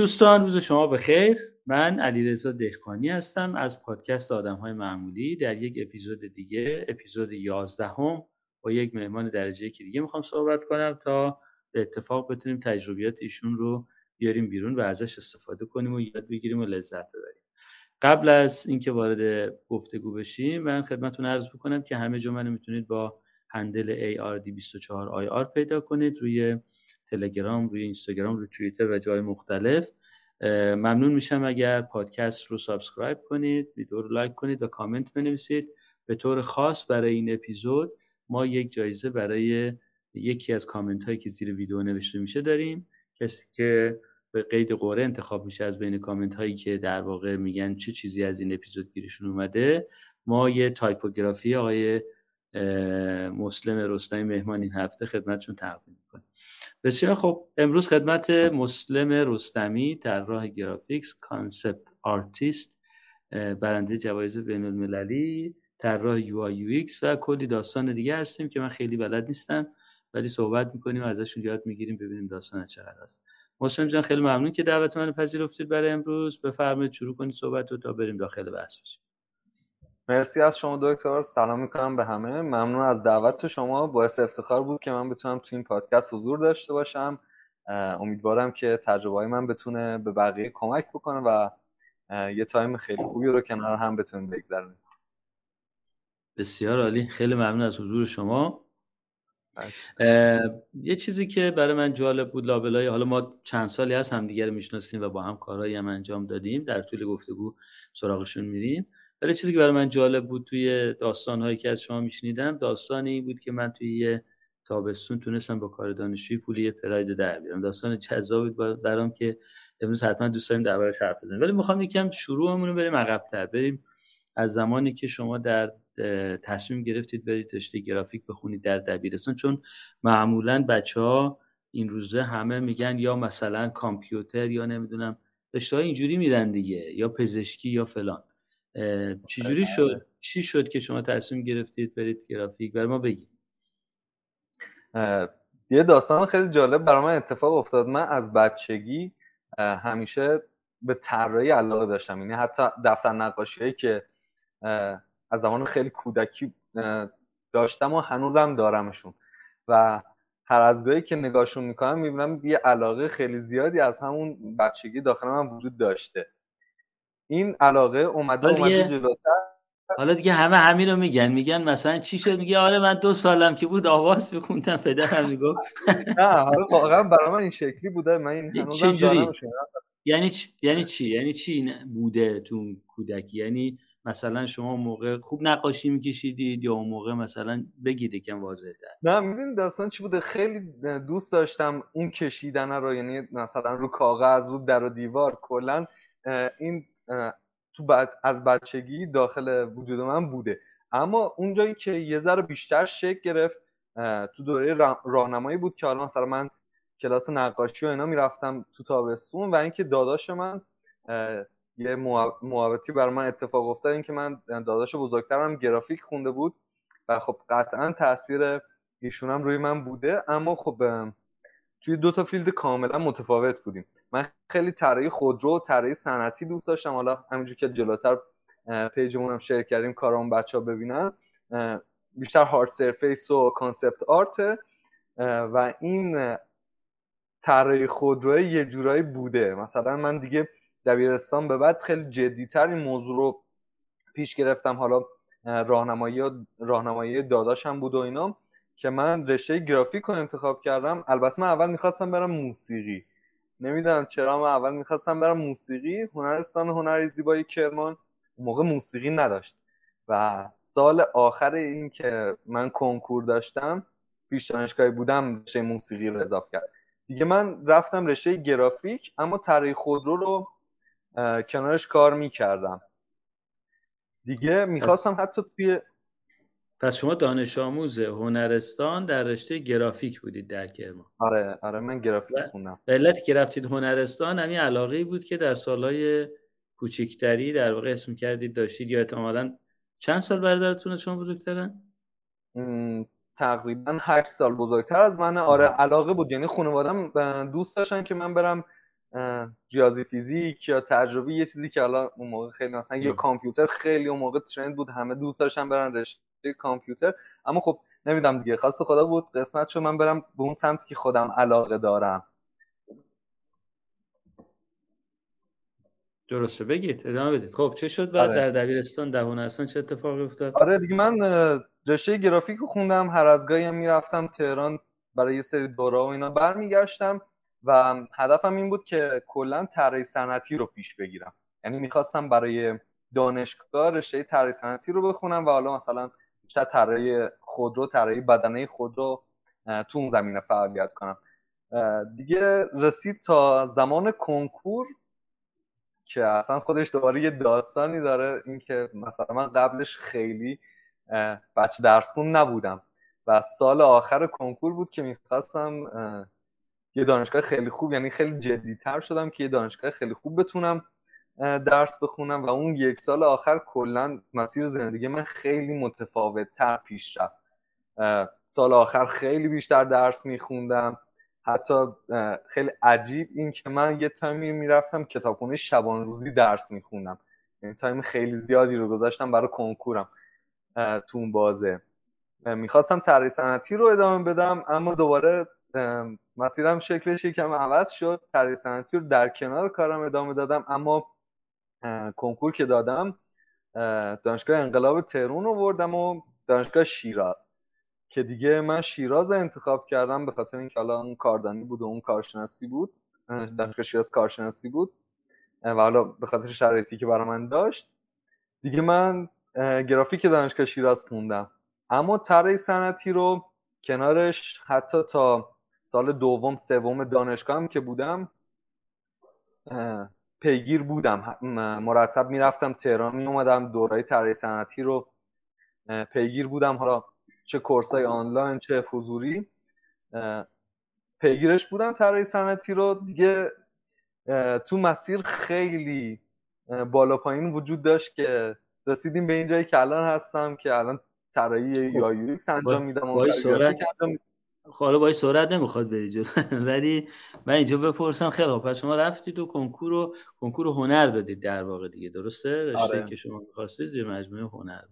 دوستان روز شما بخیر. من علیرضا دهقانی هستم از پادکست آدم های معمولی در یک اپیزود دیگه اپیزود 11 هم با یک مهمان درجه که دیگه می‌خوام صحبت کنم تا به اتفاق بتونیم تجربیات ایشون رو بیاریم بیرون و ازش استفاده کنیم و یاد بگیریم و لذت ببریم. قبل از اینکه وارد گفتگو بشیم من خدمتتون عرض بکنم که همه جا منو می‌تونید با هندل ARD24IR پیدا کنید. روی تلگرام روی اینستاگرام روی توییتر و جای مختلف. ممنون میشم اگر پادکست رو subscribe کنید ویدیو رو لایک کنید و کامنت بنویسید. به طور خاص برای این اپیزود ما یک جایزه برای یکی از کامنت هایی که زیر ویدیو نوشته میشه داریم. کسی که به قید قرعه انتخاب میشه از بین کامنت هایی که در واقع میگن چه چیزی از این اپیزود گیرشون اومده. ما یه تایپوگرافی آقای مسلم رستمی مهمان این هفته خدمتشون تقدیم بسیار خب امروز خدمت مسلم رستمی طراح گرافیک، concept artist برنده جوایز بین المللی راه یو آی یو ایکس و کلی داستان دیگه هستیم که من خیلی بلد نیستم ولی صحبت می‌کنیم ازشون یاد می‌گیریم ببینیم داستان چقدر است. مسلم جان خیلی ممنون که دعوت من پذیرفتید برای امروز. بفرمایید شروع کنید صحبت رو تا بریم داخل بحث بشیم. مرسی از شما دکتر سلام می‌کنم به همه. ممنون از دعوت شما. باعث افتخار بود که من بتونم تو این پادکست حضور داشته باشم. امیدوارم که تجربه های من بتونه به بقیه کمک بکنه و یه تایم خیلی خوبی رو کنار هم بتونیم بگذرونیم. بسیار عالی. خیلی ممنون از حضور شما. بله. یه چیزی که برای من جالب بود لابلای حالا ما چند سالی هست همدیگه می‌شناسیم و با هم کارهایی هم انجام دادیم. در طول گفتگو سراغشون میریم. ولی چیزی که برای من جالب بود توی داستانهایی که از شما میشنیدم داستانی بود که من توی یه تابستون تونستم با کار دانشجوی پولی پراید در بیارم. داستان جذابی برام که امروز حتما دوست داریم دربارش حرف بزنیم. ولی می‌خوام یکم شروعمون رو بریم عقب‌تر. بریم از زمانی که شما در تصمیم گرفتید برید رشته گرافیک بخونید در دبیرستان. چون معمولا بچه ها این روزه همه میگن یا مثلا کامپیوتر یا نمی‌دونم رشته اینجوری میرن دیگه یا پزشکی یا فلان. چجوری بله. شد؟ چی شد که شما تصمیم گرفتید برید گرافیک؟ برای ما بگید. یه داستان خیلی جالب برای من اتفاق افتاد. من از بچگی همیشه به طراحی علاقه داشتم. یعنی حتی دفتر نقاشی که از زمان خیلی کودکی داشتم و هنوزم دارمشون. و هر از گاهی که نگاهشون می‌کنم می‌بینم یه علاقه خیلی زیادی از همون بچگی داخل من وجود داشته. این علاقه اومده اومده جلوتر. حالا دیگه همه همین رو میگن. میگن مثلا چی شد؟ میگه آره من دو سالم که بود آواز بخوندم پدرم می‌گفت. نه حالا واقعا برای من این شکلی بوده. من این هنوزم دارم یعنی چی یعنی چی؟ یعنی چی بوده تو کودکی؟ یعنی مثلا شما موقع خوب نقاشی میکشیدید یا اون موقع مثلا بگید یکم واضح نه می‌دونید داستان چی بوده؟ خیلی دوست داشتم اون کشیدن رو یعنی مثلا رو کاغذ رو در و دیوار کلا این تو بعد از بچگی داخل وجود من بوده. اما اونجایی که یه ذره بیشتر شکل گرفت تو دوره راهنمایی بود که حالا مثلا من کلاس نقاشی و اینا می‌رفتم تو تابستون و اینکه داداش من یه محبتی برای من اتفاق افتاد اینکه من داداش بزرگترم گرافیک خونده بود و خب قطعا تاثیر ایشونم روی من بوده. اما خب توی دو تا field کاملا متفاوت بودیم. من خیلی طراحی خودرو و طراحی صنعتی دوست داشتم. حالا همینجور که جلوتر پیجمون هم share کردیم کارام بچه ها ببینن بیشتر hard surface و concept art و این طراحی خودرو یه جورایی بوده. مثلا من دیگه دبیرستان به بعد خیلی جدیتر این موضوع رو پیش گرفتم. حالا راهنمایی راهنمایی داداشم بود و اینا که من رشته گرافیک رو انتخاب کردم. البته من اول می‌خواستم برم موسیقی. نمی‌دونم چرا من اول می‌خواستم برم موسیقی. هنرستان هنری زیبایی کرمان اون موقع موسیقی نداشت. و سال آخر این که من کنکور داشتم پیش دانشگاهی بودم رشته موسیقی رو اضافه کرد. دیگه من رفتم رشته گرافیک اما طراحی خودرو رو کنارش کار می‌کردم. دیگه می‌خواستم حتی توی پس شما دانش آموز هنرستان در رشته گرافیک بودید در کرمان. آره آره من گرافیک خوندم. علت که رفتید هنرستان همین علاقه بود که در سالهای کوچکتری در واقع اسم کردید داشتید یا احتمالا چند سال برادرتون شما بزرگترن؟ تقریبا هشت سال بزرگتر از من. آره علاقه بود. یعنی خانوادم دوست داشتن که من برم ریاضی فیزیک یا تجربی یه چیزی که حالا اون موقع خیلی مثلا یا کامپیوتر خیلی اون موقع ترند بود همه دوست داشتن برن رشته کامپیوتر. اما خب نمی‌دونم دیگه خواست خدا بود قسمت شد من برم به اون سمتی که خودم علاقه دارم. درسته بگید ادامه بدید. خب چه شد بعد آره. در دبیرستان در هنرستان چه اتفاقی افتاد؟ آره دیگه من رشته گرافیک رو خوندم هر از گاهی می‌رفتم تهران برای یه سری دوره و اینا برمیگشتم و هدفم این بود که کلا طراحی صنعتی رو پیش بگیرم. یعنی می‌خواستم برای دانشگاه رشته طراحی صنعتی رو بخونم و حالا مثلا بیشتر طراحی خودرو طراحی بدنه خودرو تو اون زمینه فعالیت کنم. دیگه رسید تا زمان کنکور که اصلا خودش دوباره یه داستانی داره اینکه مثلا من قبلش خیلی بچه درس خون نبودم و سال آخر کنکور بود که می‌خواستم یه دانشگاه خیلی خوب یعنی خیلی جدیتر شدم که یه دانشگاه خیلی خوب بتونم درس بخونم و اون یک سال آخر کلا مسیر زندگی من خیلی متفاوت تر پیش رفت. سال آخر خیلی بیشتر درس میخوندم. حتی خیلی عجیب این که من یه تایمی می‌رفتم کتابخونه شبان روزی درس میخوندم. یعنی تایم خیلی زیادی رو گذاشتم برای کنکورم تو اون بازه. می‌خواستم طراحی صنعتی رو ادامه بدم اما دوباره مسیرم شکلش یکم عوض شد. طراحی صنعتی رو در کنار کارم ادامه دادم اما کنکور که دادم دانشگاه انقلاب تهرون رو بردم و دانشگاه شیراز. که دیگه من شیراز انتخاب کردم به خاطر اینکه حالا اون کاردانی بود و اون کارشناسی بود. دانشگاه شیراز کارشناسی بود. و حالا به خاطر شرایطی که برای من داشت دیگه من گرافیک دانشگاه شیراز خوندم. اما طراحی صنعتی رو کنارش حتی تا سال دوم سوم دانشگاه هم که بودم پیگیر بودم. مرتب می‌رفتم تهران می اومدم دورای طراحی صنعتی رو پیگیر بودم. حالا چه کورسای آنلاین چه حضوری پیگیرش بودم طراحی صنعتی رو. دیگه تو مسیر خیلی بالا پایین وجود داشت که رسیدیم به این جایی که الان هستم که الان طراحی یا یو انجام میدم خب حالا با سرعت نمی‌خواد بری جلو. ولی من اینجا بپرسم خیلی پس شما رفتید و کنکور و کنکور هنر دادید در واقع دیگه درسته؟ رشته آره. که شما می‌خواستید زیر مجموعه هنر.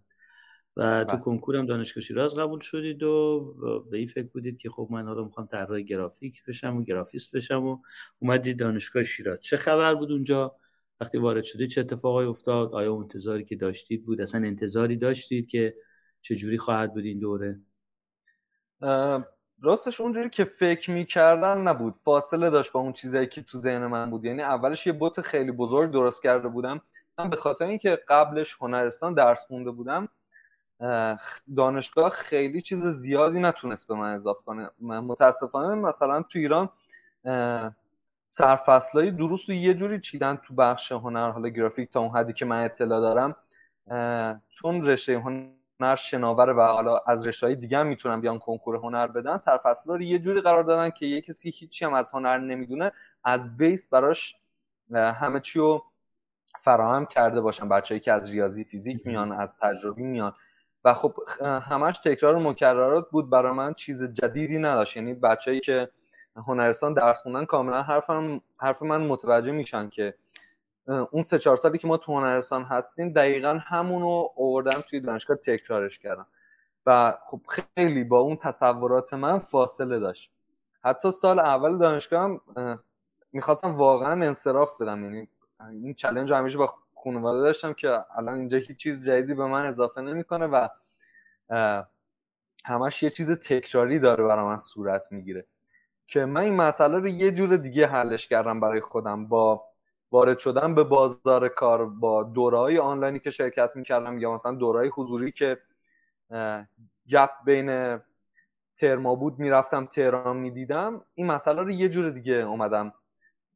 و تو بله. کنکور هم دانشگاه شیراز قبول شدید و به این فکر بودید که خب من حالا می‌خوام طراح گرافیک بشم و گرافیست بشم و اومدید دانشگاه شیراز. چه خبر بود اونجا؟ وقتی وارد شدید چه اتفاقی افتاد؟ آیا انتظاری که داشتید بود؟ اصلا انتظاری داشتید که چه جوری خواهد بود این دوره؟ راستش اونجوری که فکر می‌کردن نبود. فاصله داشت با اون چیزایی که تو ذهن من بود. یعنی اولش یه بوت خیلی بزرگ درست کرده بودم. من به خاطر اینکه قبلش هنرستان درس خونده بودم دانشگاه خیلی چیز زیادی نتونست به من اضافه کنه. من متاسفانه مثلا تو ایران سرفصلای دروس رو یه جوری چیدن تو بخش هنر حالا گرافیک تا اون حدی که من اطلاع دارم چون رشته هنر شناوره و حالا از رشته های دیگه هم می‌تونن بیان کنکور هنر بدن سرفصل رو یه جوری قرار دادن که یه کسی هیچی هم از هنر نمی‌دونه از بیس براش همه چی رو فراهم کرده باشن. بچه‌ای که از ریاضی فیزیک میان از تجربی میان. و خب همش تکرار و مکررات بود. برای من چیز جدیدی نداشت. یعنی بچه‌ای که هنرستان درس خوندن کاملا حرفم حرف من متوجه میشن که اون سه چهار سالی که ما تو هنرستان هستیم دقیقا همونو آوردم توی دانشگاه تکرارش کردم. و خب خیلی با اون تصورات من فاصله داشت. حتی سال اول دانشگاه هم می‌خواستم واقعا انصراف بدم. یعنی این چلنج همیشه با خانواده داشتم که الان اینجا هیچ چیز جدیدی به من اضافه نمی‌کنه و همش یه چیز تکراری داره برای من صورت می‌گیره. که من این مسئله رو یه جور دیگه حلش کردم برای خودم با وارد شدن به بازار کار با دورهای آنلاینی که شرکت می‌کردم یا مثلا دورهای حضوری که گپ بین ترما بود می‌رفتم تهران می‌دیدم. این مسئله رو یه جور دیگه اومدم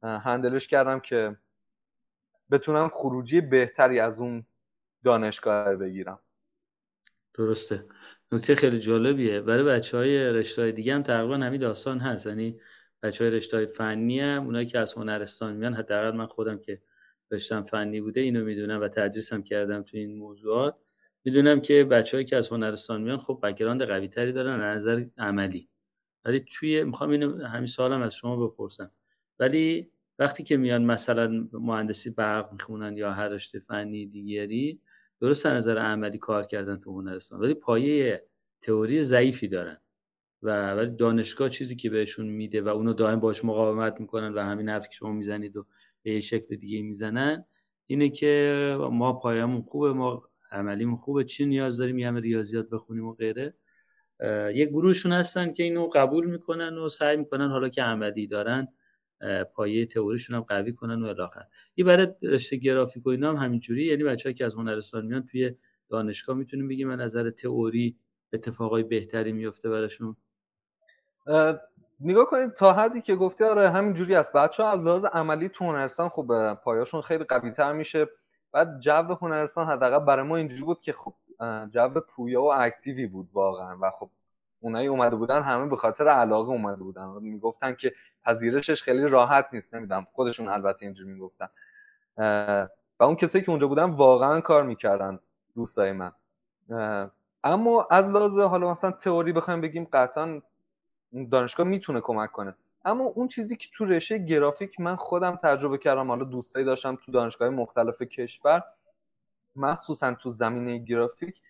هندلش کردم که بتونم خروجی بهتری از اون دانشگاه بگیرم. درسته. نکته خیلی جالبیه. برای بچه های رشته های دیگه هم تقریبا همین داستان هست. یعنی بچه های رشته های فنی هم اونایی که از هنرستان میان حداقل من خودم که رشتم فنی بوده اینو می‌دونم و تدریس هم کردم تو این موضوعات. می‌دونم که بچههایی که از هنرستان میان خب background قوی تری دارن از نظر عملی. ولی توی می‌خوام اینو همین سوالم از شما بپرسم. ولی وقتی که میان مثلا مهندسی برق می‌خونن یا هر رشته فنی دیگری درست نظر عملی کار کردن تو هنرستان. ولی پایه تئوری ضعیفی دارن. و ولی دانشگاه چیزی که بهشون میده و اونو دائم باش مقاومت می‌کنن و همین حرفی که شما می‌زنید و به شکل دیگه می‌زنن اینه که ما پایمون خوبه ما عملیمون خوبه. چی نیاز داریم یه همه ریاضیات بخونیم و غیره؟ یه گروهشون هستن که اینو قبول می‌کنن و سعی می‌کنن حالا که عملی دارن پایه تئوریشون هم قوی کنن و الاخر. یه برای رشته گرافیک و اینا هم همینجوری یعنی بچه‌ها که از هنرستان میان توی دانشگاه می‌تونیم بگیم از نظر تئوری اتفاقای بهتری میفته براشون. نگاه کنید تا حدی که گفتی آره همینجوری است. بچه ها از لحاظ عملی تو هنرستان خب پایاشون خیلی قوی تر میشه. بعد جو هنرستان حداقل برای ما اینجوری بود که خب جو پویا و اکتیوی بود واقعا. و خب اونایی اومده بودن همه به خاطر علاقه اومده بودن. می‌گفتن که پذیرشش خیلی راحت نیست. نمی‌دونم خودشون البته اینجوری می‌گفتن. و اون کسایی که اونجا بودن واقعا کار می‌کردن دوستای من. اما از لحاظ حالا مثلا تئوری بخوایم بگیم قطعا دانشگاه می‌تونه کمک کنه. اما اون چیزی که تو رشته گرافیک من خودم تجربه کردم حالا دوستایی داشتم تو دانشگاه مختلف کشور مخصوصا تو زمینه گرافیک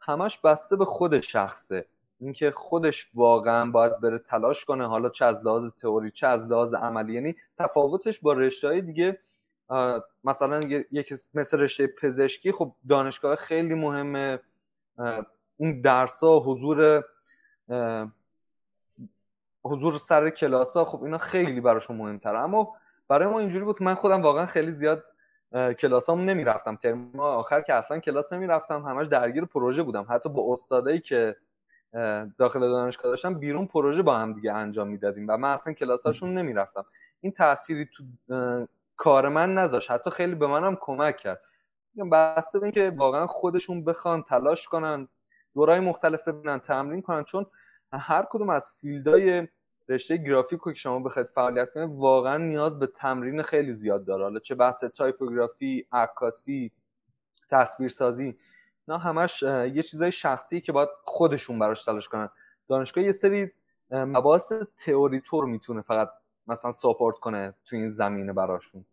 همش بسته به خود شخصه. اینکه خودش واقعا باید بره تلاش کنه حالا چه از لحاظ تئوری چه از لحاظ عملی. یعنی تفاوتش با رشته های دیگه مثلا یک مثل رشته پزشکی خب دانشگاه خیلی مهمه. اون درس ها حضور حضور سر کلاس ها خب اینا خیلی براشون مهمتره. اما برای ما اینجوری بود من خودم واقعا خیلی زیاد کلاس هم نمی‌رفتم. ترم آخر که اصلا کلاس نمی‌رفتم همش درگیر پروژه بودم. حتی با استادایی که داخل دانشگاه داشتم بیرون پروژه با هم دیگه انجام می‌دادیم و من اصلا کلاساشون نمی‌رفتم. این تأثیری تو کار من نذاشت. حتی خیلی به منم کمک کرد. بسته به اینکه واقعا خودشون بخوان تلاش کنن دورای مختلف ببینن تمرین کنن. چون هر کدوم از field های رشته گرافیک که شما بخواید فعالیت کنید واقعا نیاز به تمرین خیلی زیاد داره. حالا چه بحث تایپوگرافی عکاسی تصویرسازی نه همش یه چیزای شخصی که باید خودشون براش تلاش کنن. دانشگاه یه سری مباحث تئوری طور می‌تونه فقط مثلا ساپورت کنه تو این زمینه براشون.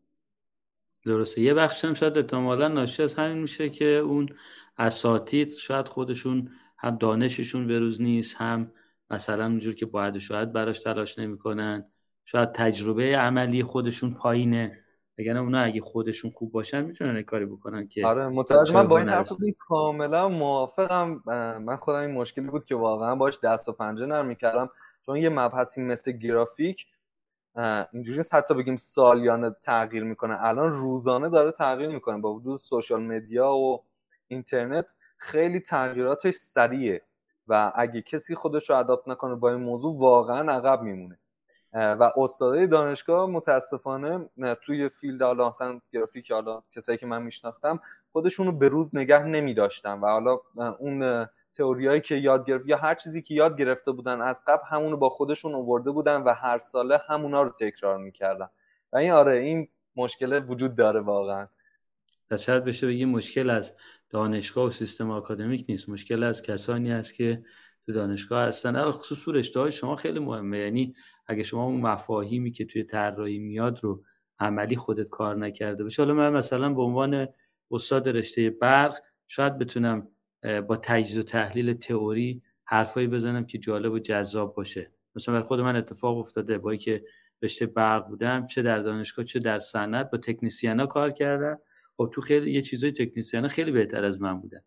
درسته. یه بخش هم شاید احتمالا ناشی از همین میشه که اون اساتید شاید خودشون هم دانششون بروز نیست هم مثلا اونجور که باید شاید براش تلاش نمی‌کنن. شاید تجربه عملی خودشون پایینه. اگر اونا اگه خودشون خوب باشن می‌تونن کاری بکنن که آره متوجه من با این حرف کاملا موافقم. من خودم این مشکلی بود که واقعا باش دست و پنجه نرم می‌کردم. چون یه مبحثی مثل گرافیک اینجوری نیست حتی بگیم سالیانه تغییر می‌کنه. الان روزانه داره تغییر می‌کنه. با وجود سوشال مدیا و اینترنت خیلی تغییراتش سریعه. و اگه کسی خودش رو اداپت نکنه با این موضوع واقعا عقب میمونه. و استادای دانشگاه متاسفانه توی فیلد حالا گرافیک حالا کسایی که من میشناختم خودشون رو به روز نگه نمی داشتن و حالا اون تئوریایی که یاد گرفت یا هر چیزی که یاد گرفته بودن از قبل همونو با خودشون آورده بودن و هر ساله همونا رو تکرار می‌کردن. و این آره این مشکل وجود داره واقعا. شاید بشه بگیم مشکل از دانشگاه و سیستم آکادمیک نیست. مشکل از کسانی است که تو دانشگاه هستن. در خصوص رشته های شما خیلی مهمه. یعنی اگه شما اون مفاهیمی که توی طراحی میاد رو عملی خودت کار نکرده باشه حالا من مثلا به عنوان استاد رشته برق شاید بتونم با تجزیه و تحلیل تئوری حرفایی بزنم که جالب و جذاب باشه. مثلا برای خود من اتفاق افتاده با که رشته برق بودم چه در دانشگاه چه در صنعت با تکنیسیانا کار کردم. خب تو خیلی یه چیزای تکنیسیانا خیلی بهتر از من بودن.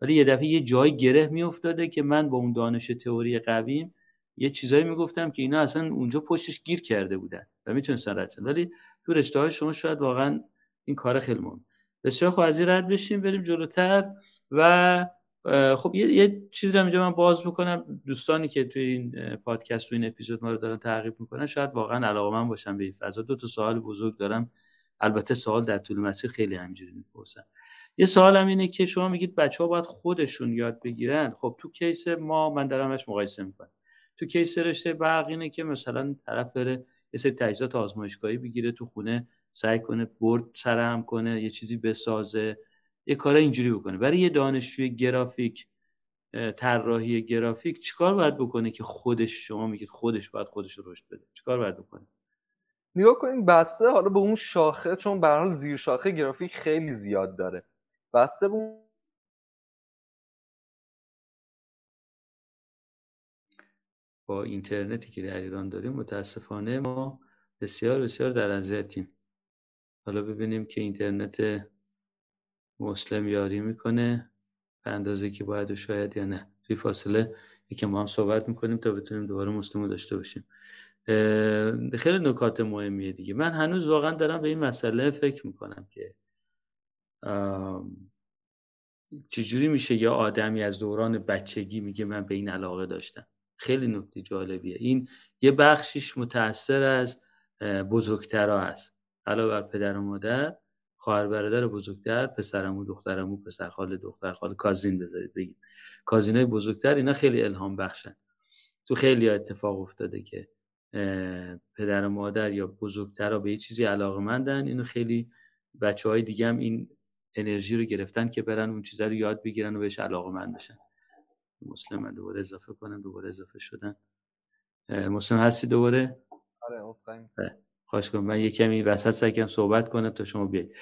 ولی یه دفعه یه جای گره میافتاده که من با اون دانش تئوری قویم یه چیزایی می‌گفتم که اینا اصلا اونجا پشتش گیر کرده بودن و می‌تونستن رد ولی تو رشته های شما شاید واقعا این کار خیلی مهم بسیار خب از رد بشیم بریم جلوتر و خب یه, یه چیزی رو اینجا من باز می‌کنم دوستانی که توی این پادکست توی این اپیزود ما رو دارن تعقیب می‌کنن شاید واقعا علاقه من باشن به این فضا. دو تا سوال بزرگ دارم. البته سوال در طول مسیر خیلی همینجوری می‌پرسن یه سوال هم اینه که شما میگید بچه ها باید خودشون یاد بگیرن. خب تو کیس ما من دارمش مقایسه می‌کنم. تو کیس رشته برق اینه که مثلا طرف بره یه سری تجهیزات آزمایشگاهی بگیره تو خونه سعی کنه برد سرهم کنه یه چیزی بسازه یه کار اینجوری بکنه. برای یه دانشجوی گرافیک طراحی گرافیک چیکار باید بکنه که خودش شما میگید خودش باید خودش رو رشد بده؟ چیکار باید بکنه؟ نگاه کنیم بسته حالا به اون شاخه چون به حال زیر شاخه گرافیک خیلی زیاد داره. بسته به با اینترنتی که در ایران داریم متاسفانه ما بسیار بسیار در اذیتیم. حالا ببینیم که اینترنت مسلم یاری می‌کنه به اندازه که باید و شاید یا نه. توی فاصله یکی ما هم صحبت می‌کنیم تا بتونیم دوباره مسلم رو داشته باشیم. خیلی نکات مهمیه دیگه. من هنوز واقعا دارم به این مسئله فکر می‌کنم که چجوری میشه یا آدمی از دوران بچگی میگه من به این علاقه داشتم. خیلی نکته جالبیه. این یه بخشیش متاثر از بزرگترا هست. علاوه بر پدر و مادر خواهر برادر بزرگتر پسرمو دخترمو پسر خاله دختر خاله کازین بذارید بگیم. کازینای بزرگتر اینا خیلی الهام بخشن. تو خیلی اتفاق افتاده که پدر و مادر یا بزرگتر به یه چیزی علاقه مندن اینو خیلی بچه های دیگه هم این انرژی رو گرفتن که برن اون چیزا رو یاد بگیرن و بهش علاقه مند بشن. مسلم من دوباره اضافه کنم دوباره اضافه شدن. مسلم هستی دوباره؟ آره خواهش کنم. من یه کمی وسط سعی صحبت کنم تا شما بیایید.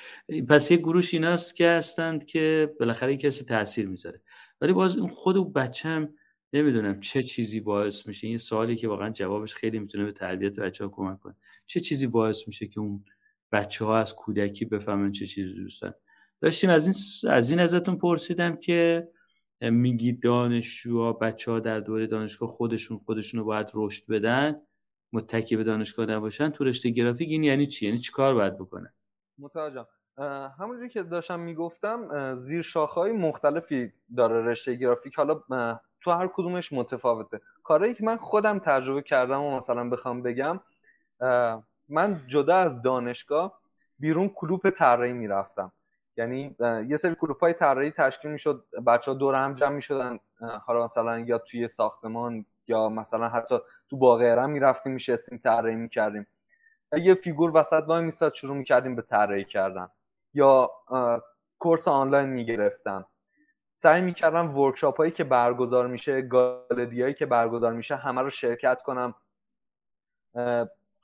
پس یه گروش ایناست که هستند که بالاخره کسی تاثیر می‌ذاره. ولی باز اون خود بچه نمی‌دونم چه چیزی باعث میشه. این سوالی که واقعا جوابش خیلی می‌تونه به تربیت بچه ها کمک کنه. چه چیزی باعث میشه که اون بچه ها از کودکی بفهمن چه چیزی دوستن داشتیم از این از این ازتون پرسیدم که میگی دانشجوها بچه ها در دوره دانشگاه خودشون خودشون رو باید رشد بدن متکی به دانشگاه نباشن. تو رشته گرافیک این یعنی چی؟ یعنی چیکار باید بکنن؟ متوجهم. همونجوری که داشتم می‌گفتم زیر شاخهای مختلفی داره رشته گرافیک. حالا تو هر کدومش متفاوته. کارهایی که من خودم تجربه کردم و مثلا بخوام بگم من جدا از دانشگاه بیرون club طراحی می‌رفتم. یعنی یه سری club های طراحی تشکیل می‌شد بچه ها دور هم جمع می‌شدن. حالا مثلا یا توی ساختمان یا مثلا حتی تو باقیرم می‌رفتیم میشستیم طراحی می‌کردیم. یه فیگور وسط وای میستاد شروع می‌کردیم به طراحی کردن. یا course online می‌گرفتم سعی می‌کردم workshop هایی که برگزار میشه گالری هایی که برگزار میشه همه رو شرکت کنم.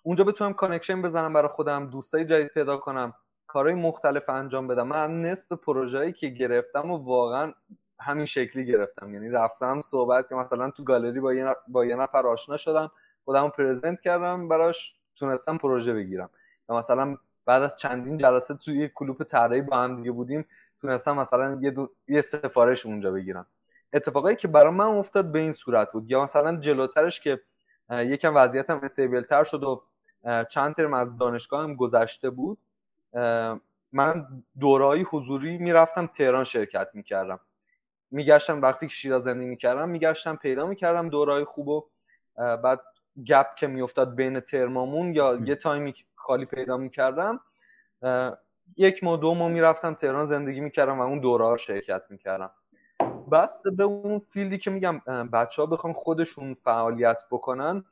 اونجا بتونم connection بزنم برای خودم دوستای جدید پیدا کنم کارهای مختلف انجام بدم. من نصف پروژه‌ای که گرفتم و واقعا همین شکلی گرفتم. یعنی رفتم صحبت که مثلا تو گالری با یه, با یه نفر آشنا شدم خودم present کردم براش تونستم پروژه بگیرم. یا مثلا بعد از چندین جلسه توی یه club طراحی با هم دیگه بودیم تونستم مثلا یه, دو... یه سفارش اونجا بگیرم. اتفاقایی که برای من افتاد به این صورت بود. یا مثلا جلوترش که یکم وضعیتم استیبل تر شد و چند ترم از دانشگاهم گذشته بود من دورایی حضوری می‌رفتم تهران شرکت می‌کردم. میگشتم وقتی که شیراز زندگی می‌کردم میگشتم پیدا می‌کردم دورای خوب و بعد گپ که میافتاد بین ترمامون یا یه تایمی خالی پیدا می‌کردم یک ماه دو ماه می‌رفتم تهران زندگی می‌کردم و اون دوره ها شرکت می‌کردم. بس به اون فیلدی که میگم بچه ها بخوان خودشون فعالیت بکنن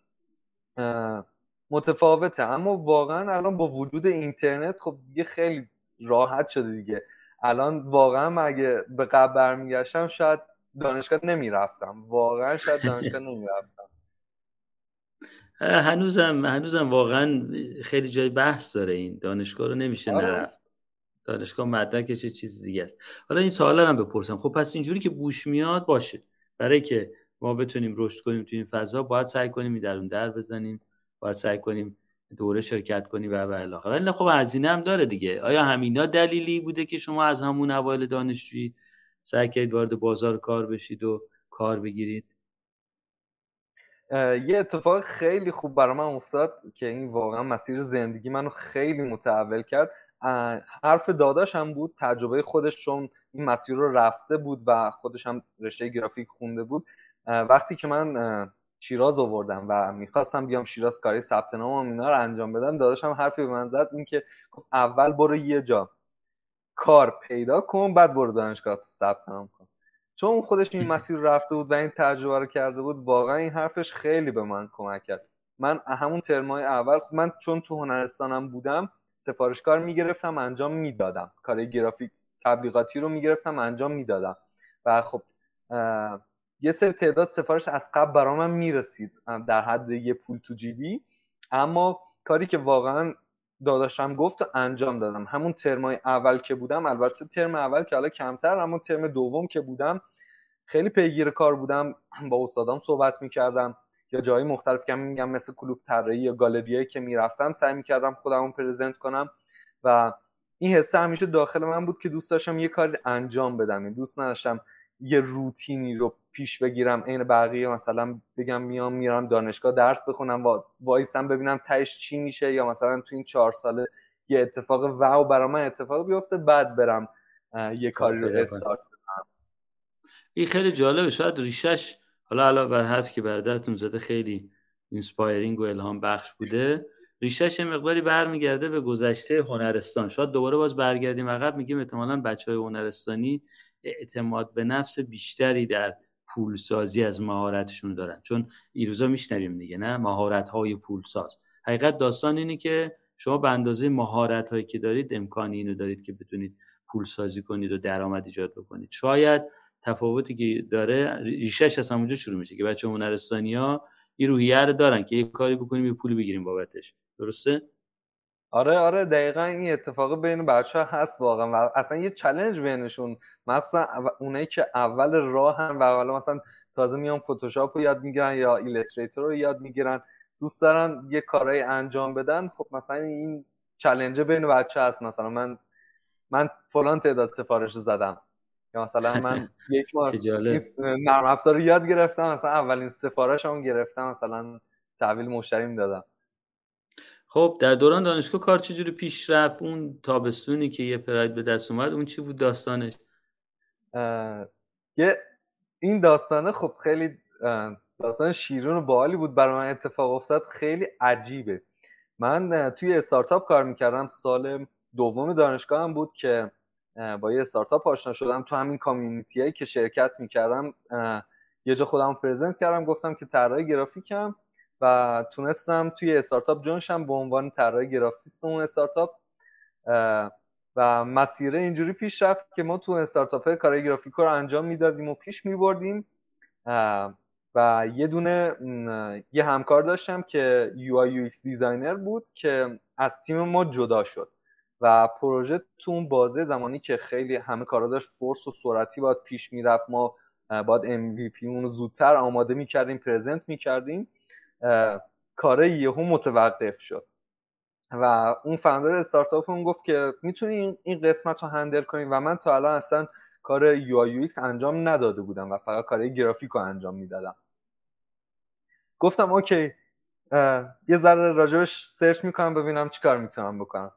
متفاوته. اما واقعا الان با وجود اینترنت خب دیگه خیلی راحت شده دیگه. الان واقعا اگه به قبل برمیگشتم شاید دانشگاه نمی‌رفتم. واقعا شاید دانشگاه نمی‌رفتم. هنوزم هنوزم واقعا خیلی جای بحث داره این. دانشگاه رو نمیشه آره. نرفت. دانشگاه چه چیز دیگه است. حالا این سوالا هم بپرسم. خب پس اینجوری که بوش میاد باشه. برای که ما بتونیم رشد کنیم تو این فضا باید سعی کنیم در اون در بزنیم. باید سعی کنیم دوره شرکت کنی و و ولی خب هزینه هم داره دیگه. آیا همینا دلیلی بوده که شما از همون اوایل دانشجویی سعی کردید وارد بازار کار بشید و کار بگیرید؟ یه اتفاق خیلی خوب برای من افتاد که این واقعا مسیر زندگی منو خیلی متحول کرد. حرف داداش هم بود تجربه خودش چون این مسیر رو رفته بود و خودش هم رشته گرافیک خونده بود. وقتی که من شیراز آوردم و می‌خواستم بیام شیراز کاری ثبت نام و اینا رو انجام بدم داداشم حرفی به من زد این که گفت اول برو یه جا کار پیدا کن بعد برو دانشگاه ثبت نام کن. چون خودش این مسیر رفته بود و این تجربه رو کرده بود واقعا این حرفش خیلی به من کمک کرد. من همون ترمای اول خب من چون تو هنرستانم بودم سفارشکار می‌گرفتم انجام می‌دادم. کار گرافیک تبلیغاتی رو می‌گرفتم انجام می‌دادم. و خب یه سری تعداد سفارش از قبل برا من می‌رسید در حد یه پول تو جیبی. اما کاری که واقعا داداشم گفت و انجام دادم. همون ترمای اول که بودم البته ترم اول که حالا کمتر اما ترم دوم که بودم خیلی پیگیر کار بودم. با استادام صحبت می‌کردم. یا جایی مختلف که میگم مثل کلوب طراحی یا گالریایی که می‌رفتم سعی می‌کردم خودم پرزنت کنم و این حسه همیشه داخل من بود که دوست داشتم یه کاری انجام بدم. دوست نداشتم یه روتینی رو پیش بگیرم عین بقیه مثلا بگم میام میرم دانشگاه درس بخونم و وایسم ببینم تهش چی میشه یا مثلا تو این چهار ساله یه اتفاق واو برای من اتفاق بیفته بعد برم یه کاری رو استارت کنم این خیلی جالبه. شاید ریشش حالا حالا بر حرف که برادرتون زده خیلی inspiring و الهام بخش بوده. ریشش مقداری برمیگرده به گذشته هنرستان. شاید دوباره باز برگردیم عقب میگیم احتمالا بچه های هنرستانی اعتماد به نفس بیشتری در پولسازی از مهارتشون دارن. چون این روزا میشنویم دیگه نه؟ مهارت های پولساز. حقیقت داستان اینه که شما به اندازه مهارت هایی که دارید امکانی اینو دارید که بتونید پولسازی کنید و درآمد ایجاد بکنید. شاید تفاوتی که داره ریشش از همونجا شروع میشه که بچه هنرستانی ها این روحیه رو دارن که یه کاری بکنیم یه پولی بگیریم بابتش. درسته؟ آره آره دقیقا این اتفاق بین بچه ها هست واقعا و اصلا یه challenge بینشون. مخصوصا اونایی که اول راه هم و حالا مثلا تازه میان فتوشاپ رو یاد می‌گیرن یا Illustrator رو یاد می‌گیرن دوست دارن یه کارهای انجام بدن. خب مثلا این challenge بین بچه هست. مثلا من من فلان تعداد سفارش زدم. یا مثلا من یک ماه نرم افزار رو یاد گرفتم مثلا اولین سفارشمو گرفتم مثلا تحویل مشتری دادم. خب در دوران دانشگاه کار چجوری پیش رفت؟ اون تابستونی که یه پراید به دست اومد اون چی بود داستانش؟ یه این داستانه خب خیلی داستان شیرون و باحالی بود برای من اتفاق افتاد خیلی عجیبه. من توی استارتاپ کار می‌کردم سال دوم دانشگاه هم بود که با یه استارتاپ آشنا شدم تو همین community هایی که شرکت می‌کردم یه جا خودم present کردم گفتم که طراح گرافیکم و تونستم توی startup join شم به عنوان طراح گرافیست اون استارتاپ و مسیره اینجوری پیش رفت که ما تو استارتاپ کار گرافیک رو انجام می‌دادیم و پیش میبردیم و یه دونه یه همکار داشتم که UI UX designer بود که از تیم ما جدا شد. و پروژه تو اون بازه زمانی که خیلی همه کارا داشت force و سرعتی باید پیش می‌رفت. ما باید MVP اون رو زودتر آماده می‌کردیم present می‌کردیم. کار یهو متوقف شد. و اون founder startup اون گفت که می‌تونی این قسمت رو handle کنی و من تا الان اصلا کار UI UX انجام نداده بودم و فقط کار گرافیک رو انجام می‌دادم. گفتم okay یه ذره راجبش سرچ می‌کنم ببینم چی کار می‌تونم بکنم.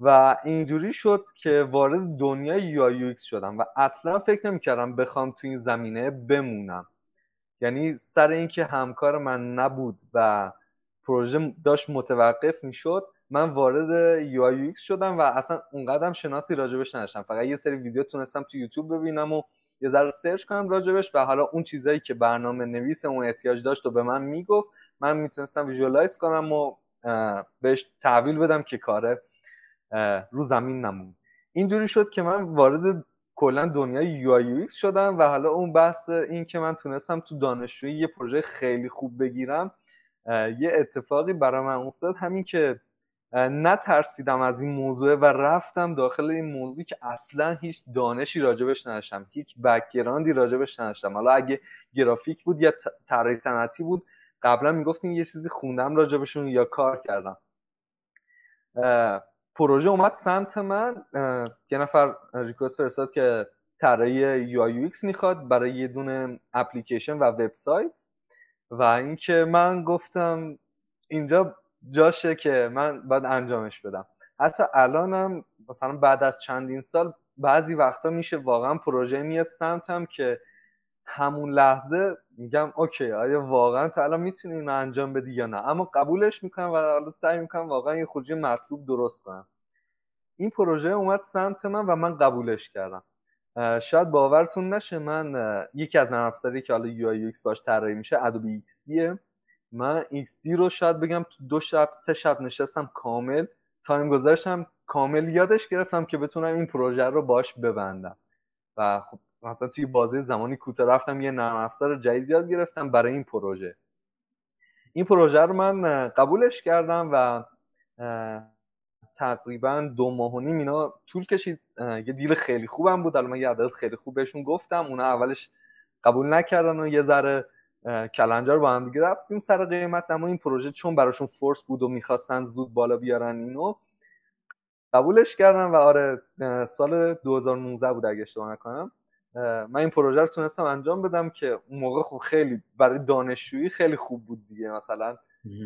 و اینجوری شد که وارد دنیای UI UX شدم و اصلا فکر نمی‌کردم بخوام تو این زمینه بمونم. یعنی سر اینکه همکار من نبود و پروژه داشت متوقف می‌شد من وارد UI UX شدم و اصلا اونقدرم شناختی راجبش نداشتم. فقط یه سری ویدیو تونستم تو یوتیوب ببینم و یه ذره سرچ کنم راجبش و حالا اون چیزایی که برنامه نویس اون احتیاج داشت و به من می‌گفت من می‌تونستم visualize کنم و بهش تحویل بدم که کاره رو زمین نمون. اینجوری شد که من وارد کلا دنیای UX شدم و حالا اون بحث این که من تونستم تو دانشجویی یه پروژه خیلی خوب بگیرم یه اتفاقی برای من افتاد. همین که نترسیدم از این موضوع و رفتم داخل این موضوع که اصلا هیچ دانشی راجبش نداشتم هیچ background ی راجبش نداشتم. حالا اگه گرافیک بود یا طراحی صنعتی بود قبلا می‌گفتیم یه چیزی خوندم راجبشون یا کار کردم. پروژه اومد سمت من. یه نفر request فرستاد که طراحی UX می‌خواد برای یه دونه اپلیکیشن و وبسایت. و اینکه من گفتم اینجا جاشه که من باید انجامش بدم. حتی الانم مثلا بعد از چندین سال بعضی وقتا میشه واقعا پروژه میاد سمتم که همون لحظه میگم اوکی آیا واقعا تا الان می‌تونی اینو انجام بدی یا نه؟ اما قبولش می‌کنم و حالا سعی می‌کنم واقعا یه خروجی مطلوب درست کنم. این پروژه اومد سمت من و من قبولش کردم. شاید باورتون نشه من یکی از نرم افزاری که حالا UI باش طراحی میشه Adobe XD ـه من XD رو شاید بگم تو دو شب سه شب نشستم کامل time گذاشتم کامل یادش گرفتم که بتونم این پروژه رو باش ببندم. و خب مثلا توی بازه زمانی کوتاه رفتم یه نرم افزار جدید یاد گرفتم برای این پروژه. این پروژه رو من قبولش کردم و تقریبا دو ماه و نیم اینا طول کشید. یه دیل خیلی خوبم بود. الان من یه عدد خیلی خوب بهشون گفتم. اونا اولش قبول نکردن و یه ذره کلنجار با هم دیگه رفتیم سر قیمت. اما این پروژه چون براشون فورس بود و می‌خواستن زود بالا بیارن اینو قبولش کردم و آره سال 2019 بود اگه اشتباه نکنم. من این پروژه رو تونستم انجام بدم که اون موقع خب خیلی برای دانشجویی خیلی خوب بود دیگه. مثلا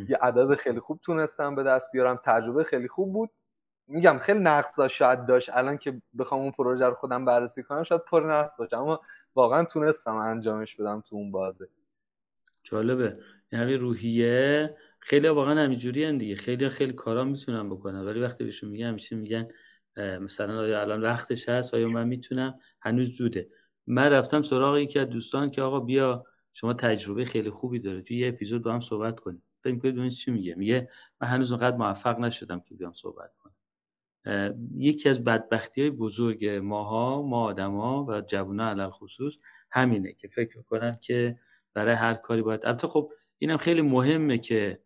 یه عدد خیلی خوب تونستم به دست بیارم تجربه خیلی خوب بود. میگم خیلی نقصا شاید داشت. الان که بخوام اون پروژه رو خودم بررسی کنم شاید پر نقص باشه. اما واقعا تونستم انجامش بدم تو اون بازه. جالبه. یعنی روحیه خیلی واقعا همینجوری دیگه. خیلی خیلی کارا می‌تونن بکنن. ولی وقتی بهشون میگن همیشه میگن مثلا آیا الان وقتش هست؟ آیا من می‌تونم؟ هنوز زوده. من رفتم سراغ یکی از دوستان که آقا بیا شما تجربه خیلی خوبی داره توی یه اپیزود با هم صحبت کنیم. فکر می‌کنید چی میگه. میگه من هنوز اونقدر موفق نشدم که بیام صحبت کنم. یکی از بدبختی های بزرگ ماها ما آدما و جوونا علل خصوص همینه که فکر می‌کنن که برای هر کاری باید. البته خب اینم خیلی مهمه که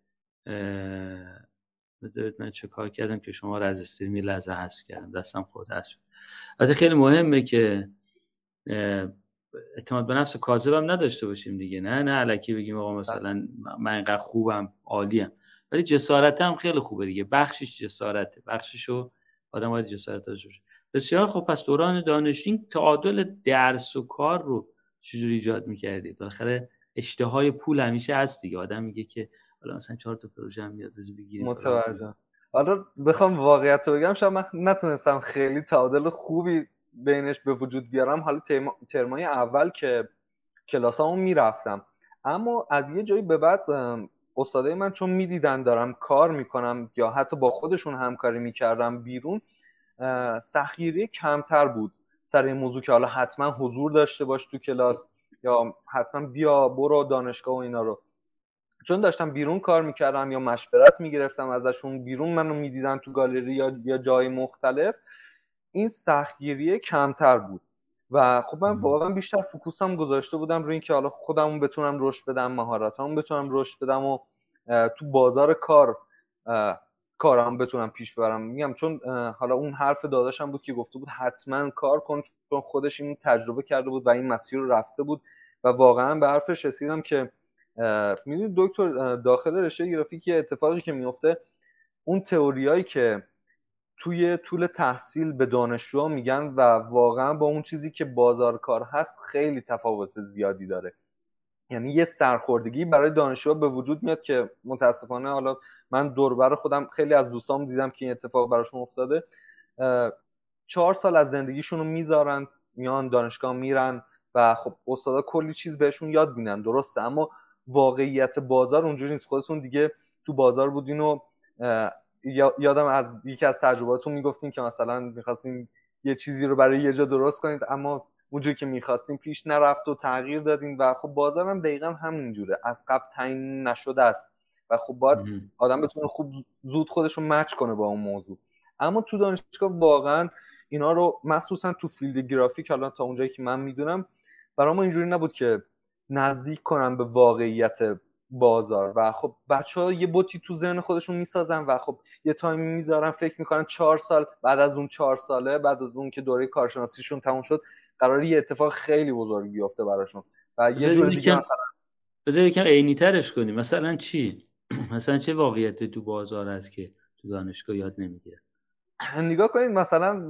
بذارید من چه کار کردم که شما رو از استریم لحظه حذف کردم. دستم خود حذف شد. خیلی مهمه که اعتماد به نفس کاذبم نداشته باشیم دیگه. نه نه علکی بگیم آقا مثلا من اینقدر خوبم عالیم ولی جسارت هم خیلی خوبه دیگه. بخشش جسارته. بخششو آدم باید جسارت داشته باشه. بسیار خب پس دوران دانشین تعادل درس و کار رو چجوری ایجاد می‌کردید؟ بالاخره اشتهای پول همیشه هست دیگه. آدم میگه که حالا مثلا چهار تا پروژه هم میاد بگیریم متوجه. حالا بخوام واقعیت رو بگم شاید من نتونستم خیلی تعادل خوبی بینش به وجود بیارم حالا ترمای اول که کلاسامو می‌رفتم. اما از یه جایی به بعد استادای من چون می‌دیدن دارم کار می‌کنم یا حتی با خودشون همکاری می‌کردم بیرون سخیری کمتر بود. سر این موضوع که حالا حتما حضور داشته باش تو کلاس یا حتما بیا برو دانشگاه و اینا رو. چون داشتم بیرون کار می‌کردم یا مشورت می‌گرفتم ازشون بیرون منو می‌دیدن تو گالری یا, یا جای مختلف. این سختگیری کمتر بود. و خب من واقعا بیشتر فکوسم گذاشته بودم روی اینکه حالا خودمون بتونم رشد بدم مهارتامو بتونم رشد بدم و تو بازار کار کارم بتونم پیش ببرم. میگم چون حالا اون حرف داداشم بود که گفته بود حتما کار کن چون خودش این تجربه کرده بود و این مسیر رو رفته بود. و واقعا به حرفش رسیدم که می‌دونید دکتر داخل رشته گرافیکی اتفاقی که میفته اون تئوریایی که توی طول تحصیل به دانشجوها میگن و واقعا با اون چیزی که بازار کار هست خیلی تفاوت زیادی داره. یعنی یه سرخوردگی برای دانشجوها به وجود میاد که متاسفانه حالا من دوربر خودم خیلی از دوستام دیدم که این اتفاق براشون افتاده. چهار سال از زندگیشون رو می‌ذارن میان دانشگاه میرن و خب استادا کلی چیز بهشون یاد میدن درسته؟ اما واقعیت بازار اونجوری نیست. خودتون دیگه تو بازار بودین و یادم از یکی از تجرباتون می‌گفتین که مثلا می‌خواستین یه چیزی رو برای یه جا درست کنید اما اونجوری که می‌خواستیم پیش نرفت و تغییر دادیم و خب بازار هم دقیقا همینجوره از قبل تعیین نشده است و خب باید آدم بتونه خوب زود خودش رو match کنه با اون موضوع. اما تو دانشگاه واقعا اینا رو مخصوصا تو field گرافیک حالا تا اونجایی که من می‌دونم برای ما اینجوری نبود که نزدیک کنم به واقعیت بازار. و خب بچه ها یه بتی تو ذهن خودشون می‌سازن و خب یه time ی می‌ذارن فکر می‌کنن چهار سال بعد از اون چهار ساله بعد از اون که دوره کارشناسیشون تموم شد قرار یه اتفاق خیلی بزرگ بیفته براشون. و یه جور دیگه مثلا بذار یکم عینی ترش کنیم. مثلا چی؟ مثلا چه واقعیت تو بازار هست که تو دانشگاه یاد نمی‌گیره؟ نگاه کنید مثلا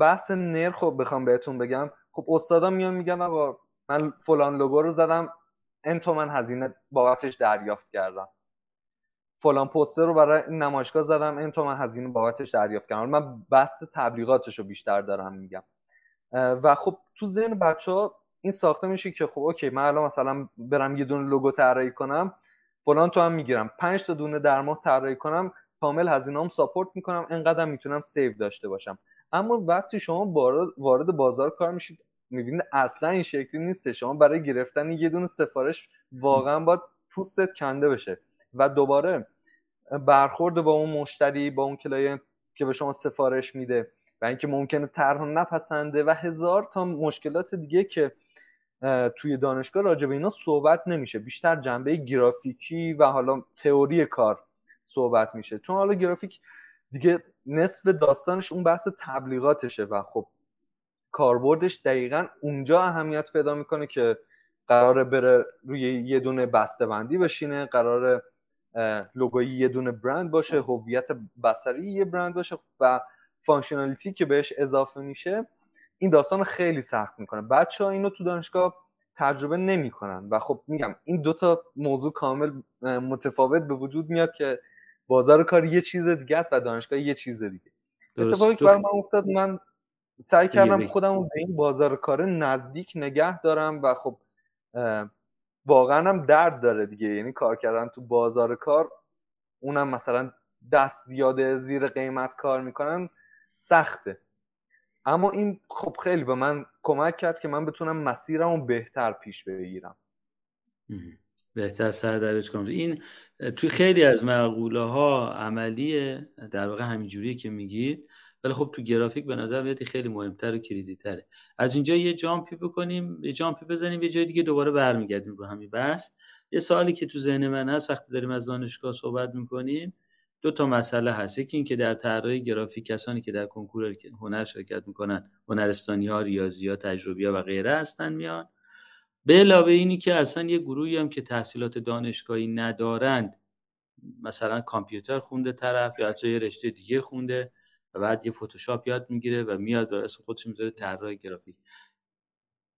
بحث نرخ خب بخوام بهتون بگم. خب استادا میان میگن آقا من فلان لوگو رو زدم ان تومن هزینه بابتش دریافت کردم. فلان پوستر رو برای نمایشگاه زدم. این تومن هزینه بابتش دریافت کردم. من بحث تبلیغاتش رو بیشتر دارم میگم. و خب تو ذهن بچه ها این ساخته میشه که خب okay من الان مثلا برم یه دونه لوگو طراحی کنم فلان تومن می‌گیرم. پنج تا دونه در ماه طراحی کنم کامل هزینه‌ام support می‌کنم انقدر می‌تونم save داشته باشم. اما وقتی شما وارد بازار کار میشید می‌بینید اصلا این شکلی نیست. شما برای گرفتن یه دونه سفارش واقعا باید پوستت کنده بشه. و دوباره برخورد با اون مشتری با اون client که به شما سفارش میده و اینکه ممکنه طرح نپسنده و هزار تا مشکلات دیگه که توی دانشگاه راجع به اینا صحبت نمیشه. بیشتر جنبه گرافیکی و حالا تئوری کار صحبت میشه. چون حالا گرافیک دیگه نصف داستانش اون بحث تبلیغاتشه و خب کاربردش دقیقا اونجا اهمیت پیدا می‌کنه که قراره بره روی یه دونه بندی بشینه قراره لوگوی یه دونه برند باشه هویت بصری یه برند باشه و functionality که بهش اضافه میشه این داستان خیلی سخت می‌کنه. بچه ها اینو تو دانشگاه تجربه نمی‌کنن و خب میگم این دوتا موضوع کامل متفاوت به وجود میاد که بازار کار یه چیز دیگه است و دانشگاه یه چیز دیگه. اتفاقی که برای من افتاد من سعی کردم خودم رو به این بازار کار نزدیک نگه دارم و خب واقعا هم درد داره دیگه. یعنی کار کردن تو بازار کار اونم مثلا دست زیاده زیر قیمت کار می‌کنن سخته. اما این خب خیلی به من کمک کرد که من بتونم مسیرم رو بهتر پیش بگیرم. بهتر سر کنم. این توی خیلی از مقوله ها عملیه در واقع همینجوریه که میگید. ولی خب تو گرافیک به نظر میاد خیلی مهمتر و کلیدی تره از اینجا یه جامپی بکنیم یه جامپی بزنیم یه جای دیگه دوباره برمیگردیم رو همین بحث. یه سوالی که تو ذهن من هست وقتی داریم از دانشگاه صحبت می‌کنیم دو تا مسئله هست. یکی اینکه در طراحی گرافیک کسانی که در کنکور هنر شرکت می‌کنن هنرستانی ها ریاضی ها تجربی ها و غیره هستن میان. به علاوه اینی که اصلا یه گروهی هم که تحصیلات دانشگاهی ندارند مثلا کامپیوتر خونده طرف یا حتی یه رشته دیگه خونده و بعد یه فتوشاپ یاد می‌گیره و میاد و اسم خودش می‌ذاره طراح گرافیک.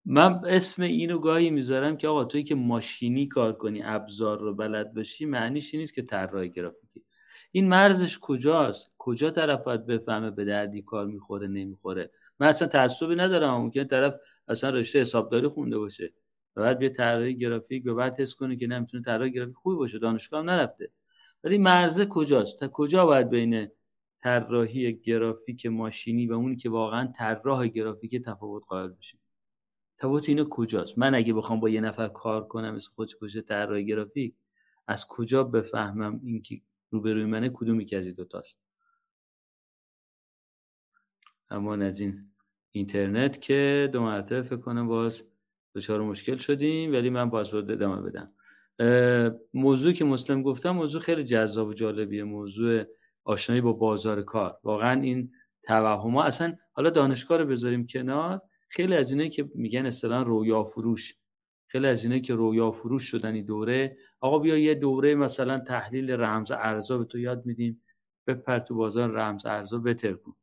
من اسم اینو گاهی می‌ذارم که آقا توی که ماشینی کار کنی ابزار رو بلد باشی معنیش این نیست که طراح گرافیکی. این مرزش کجاست؟ کجا طرف باید بفهمه به دردی کار می‌خوره نمی‌خوره؟ من اصلا تعصبی ندارم. ممکن طرف اصلا رشته حسابداری خونده باشه و بعد بیا طراحی گرافیک و بعد حس کنه که نمی‌تونه طراح گرافیک خوبی باشه. دانشگاه هم نرفته. ولی مرزه کجاست؟ تا کجا باید بین طراحی گرافیک ماشینی و اونی که واقعا طراح گرافیک تفاوت قائل بشیم تفاوت اینو کجاست؟ من اگه بخوام با یه نفر کار کنم از خودش کشه طراح گرافیک از کجا بفهمم اینکه روبروی منه؟ کدومی که از این دوتاست اما از این اینترنت که دو مرتبه فکر کنم باز دچار مشکل شدیم ولی من باز باید ادامه بدم. موضوع که مسلم گفتم موضوع خیلی جذاب و جالبیه. موضوع آشنایی با بازار کار. واقعا این توهم اصلا حالا دانشگاه رو بذاریم کنار. خیلی از اینایی که میگن اصطلاحا رویا فروش. خیلی از اینایی که رویا فروش شدن این دوره. آقا بیا یه دوره مثلا تحلیل رمز ارزا به تو یاد میدیم. بپر تو بازار رمز ارزا بترکون.